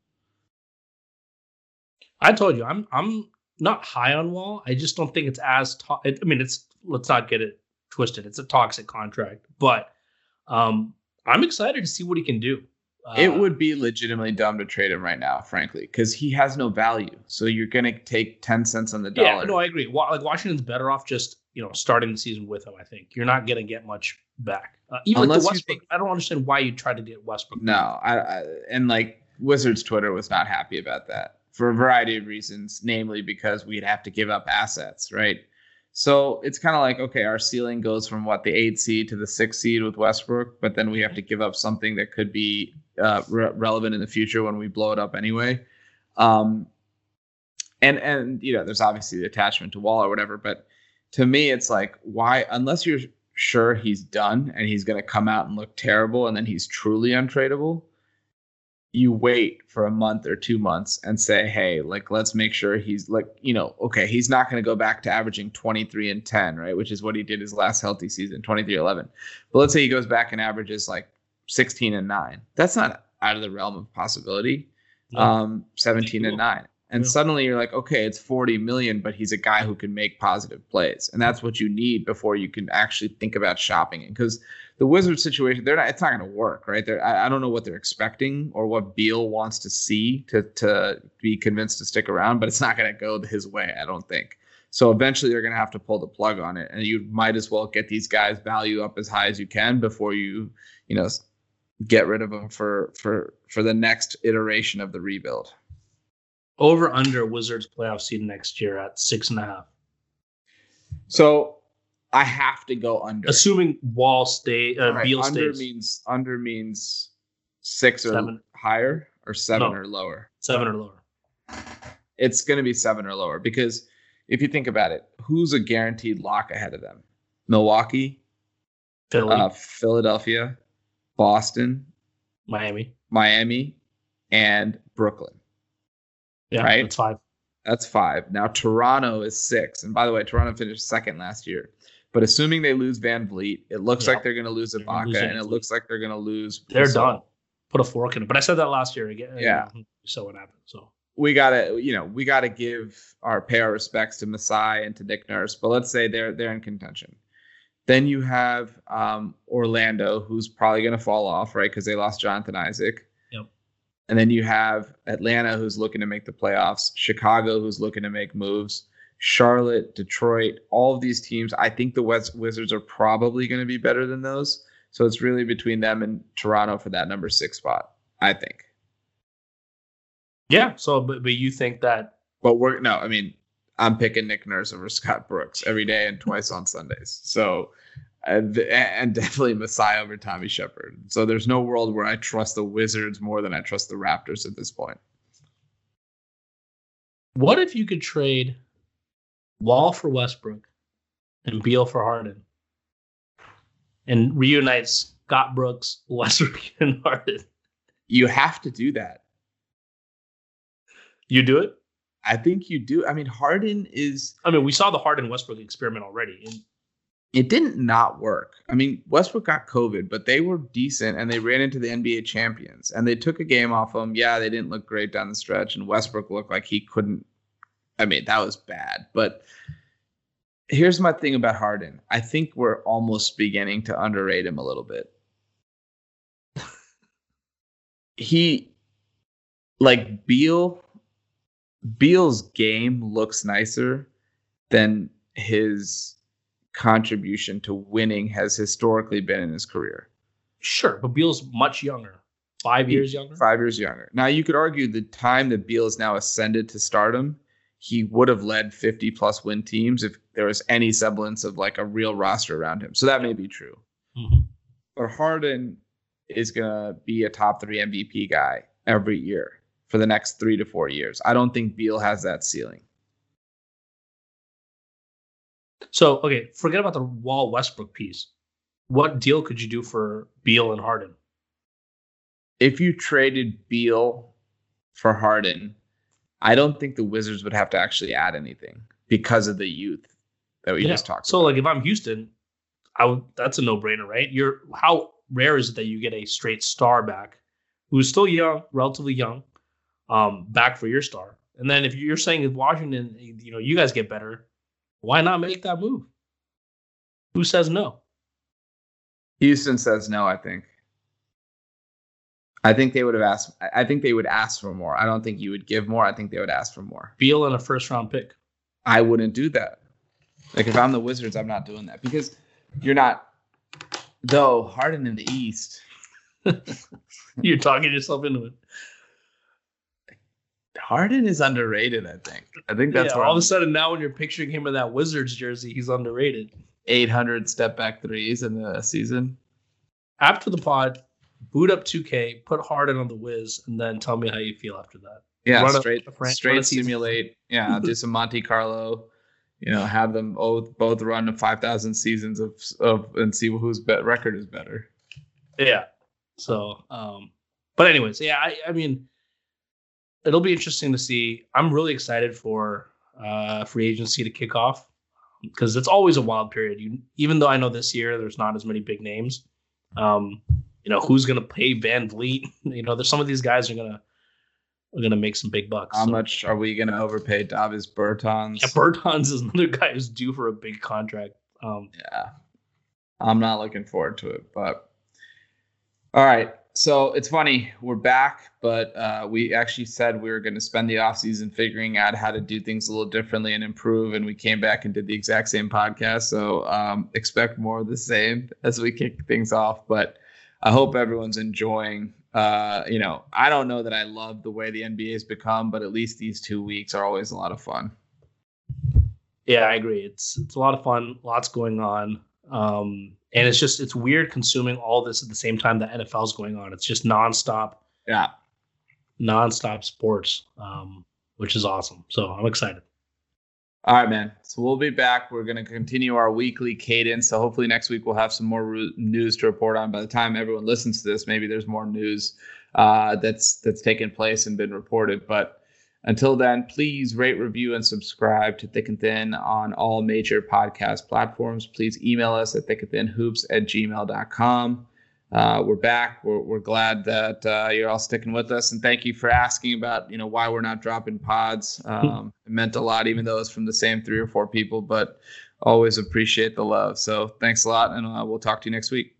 I told you, I'm I'm not high on Wall. I just don't think it's as. To- I mean, it's let's not get it twisted. It's a toxic contract, but um, I'm excited to see what he can do. Uh, it would be legitimately dumb to trade him right now, frankly, because he has no value. So you're going to take ten cents on the dollar. Yeah, no, I agree. Like Washington's better off just you know starting the season with him. I think you're not going to get much back. Uh, even Unless like Westbrook, think, I don't understand why you try to get Westbrook. No, I, I, and like Wizards Twitter was not happy about that for a variety of reasons, namely because we'd have to give up assets, right? So it's kind of like okay, our ceiling goes from what the eight seed to the six seed with Westbrook, but then we have to give up something that could be uh, re- relevant in the future when we blow it up anyway. Um, and and you know, there's obviously the attachment to Wall or whatever, but to me, it's like why unless you're sure he's done and he's going to come out and look terrible and then he's truly untradeable you wait for a month or two months and say, hey, like let's make sure he's like, you know, okay, he's not going to go back to averaging 23 and 10, right? Which is what he did his last healthy season, 23 11. But let's say he goes back and averages like 16 and 9. That's not out of the realm of possibility. Um, 17 and 9. And yeah. suddenly you're like, okay, it's 40 million, but he's a guy who can make positive plays. And that's what you need before you can actually think about shopping. Because the Wizards situation, they're not. It's not going to work, right? They're, I, I don't know what they're expecting or what Beal wants to see to to be convinced to stick around, but it's not going to go his way. I don't think. So eventually, they're going to have to pull the plug on it, and you might as well get these guys' value up as high as you can before you, you know, get rid of them for for for the next iteration of the rebuild. Over under Wizards playoff seed next year at six and a half. So I have to go under. Assuming Wall stay, uh, right, Beal under stays. means under means six or seven. higher or seven no, or lower. Seven or lower. It's going to be seven or lower because if you think about it, who's a guaranteed lock ahead of them? Milwaukee, uh, Philadelphia, Boston, Miami, Miami, and Brooklyn. Yeah, Right. that's five. That's five. Now Toronto is six. And by the way, Toronto finished second last year. But assuming they lose VanVleet, it looks Yeah. like they're going to lose They're gonna lose Ibaka, and it looks like they're going to lose. They're done. Put a fork in it. But I said that last year again. Yeah. You saw what happened. So We gotta, you know, we gotta give our pay our respects to Masai and to Nick Nurse. But let's say they're they're in contention. Then you have um, Orlando, who's probably going to fall off, right? Because they lost Jonathan Isaac. Yep. And then you have Atlanta, who's looking to make the playoffs. Chicago, who's looking to make moves. Charlotte, Detroit, all of these teams. I think the West Wizards are probably going to be better than those. So it's really between them and Toronto for that number six spot. I think. yeah. So but, but you think that But we're no, I mean, I'm picking Nick Nurse over Scott Brooks every day and twice on Sundays. So, and, and definitely Masai over Tommy Sheppard. So there's no world where I trust the Wizards more than I trust the Raptors at this point. what if you could trade Wall for Westbrook and Beal for Harden and reunite Scott Brooks, Westbrook, and Harden? You have to do that. You do it? I think you do. I mean, Harden is. I mean, we saw the Harden Westbrook experiment already. And It didn't not work. I mean, Westbrook got COVID, but they were decent and they ran into the NBA champions and they took a game off them. Yeah, they didn't look great down the stretch, and Westbrook looked like he couldn't. I mean, that was bad. But here's my thing about Harden. I think we're almost beginning to underrate him a little bit. he, like Beal, Beal's game looks nicer than his contribution to winning has historically been in his career. sure, but Beal's much younger, five years younger. Five years younger. Now you could argue the time that Beal has now ascended to stardom, he would have led 50 plus win teams if there was any semblance of like a real roster around him. So that may be true. Mhm. But Harden is gonna be a top three MVP guy every year for the next three to four years. I don't think Beal has that ceiling. So, okay, forget about the Wall Westbrook piece. What deal could you do for Beal and Harden? if you traded Beal for Harden, I don't think the Wizards would have to actually add anything because of the youth that we Yeah. just talked about. So, about. like, if I'm Houston, I would. That's a no-brainer, right? You're how rare is it that you get a straight star back, who's still young, relatively young, um, back for your star? And then if you're saying if Washington, you know, you guys get better, why not make that move? Who says no? Houston says no, I think. I think they would have asked I- think they would ask for more. I don't think you would give more. I think they would ask for more. Beal and a first-round pick. I wouldn't do that. Like if I'm the Wizards, I'm not doing that because you're not though Harden in the East. You're talking yourself into it. Harden is underrated, I think. I think that's yeah, all of I'm- a sudden now when you're picturing him in that Wizards jersey, he's underrated. 800 step back threes in the season. After the pod, boot up 2K, put Harden on the Wiz, and then tell me how you feel after that. Yeah, Run straight a fran- straight simulate. Yeah, do some Monte Carlo. You know, have them both both run five thousand seasons of of and see whose bet record is better. Yeah. So, um, but anyways, yeah, I, I mean, it'll be interesting to see. I'm really excited for uh, free agency to kick off because it's always a wild period. You, even though I know this year there's not as many big names. Um, you know, who's gonna pay VanVleet? You know, there's some of these guys are gonna are gonna make some big bucks. How So- much are we going to overpay Davis Bertans? Yeah, Bertans is another guy who's due for a big contract. Um, yeah, I'm not looking forward to it. But all right, so it's funny we're back, but uh, we actually said we were going to spend the off season figuring out how to do things a little differently and improve, and we came back and did the exact same podcast. So um, expect more of the same as we kick things off. But I hope everyone's enjoying. Uh, you know, I don't know that I love the way the NBA has become, but at least these two weeks are always a lot of fun. yeah, I agree. It's it's a lot of fun, lots going on, um, and it's just it's weird consuming all this at the same time that NFL's going on. It's just nonstop, Yeah. nonstop sports, um, which is awesome. So I'm excited. All right, man. So we'll be back. We're going to continue our weekly cadence. So hopefully next week we'll have some more ru- news to report on. By the time everyone listens to this, maybe there's more news uh, that's that's taken place and been reported. But Until then, please rate, review, and subscribe to Thick and Thin on all major podcast platforms. Please email us at thickandthinhoops at gmail.com. Uh, we're back. We're, we're glad that uh, you're all sticking with us, and thank you for asking about you know why we're not dropping pods. Um, it meant a lot, even though it's from the same three or four people. But always appreciate the love. So thanks a lot, and uh, we'll talk to you next week.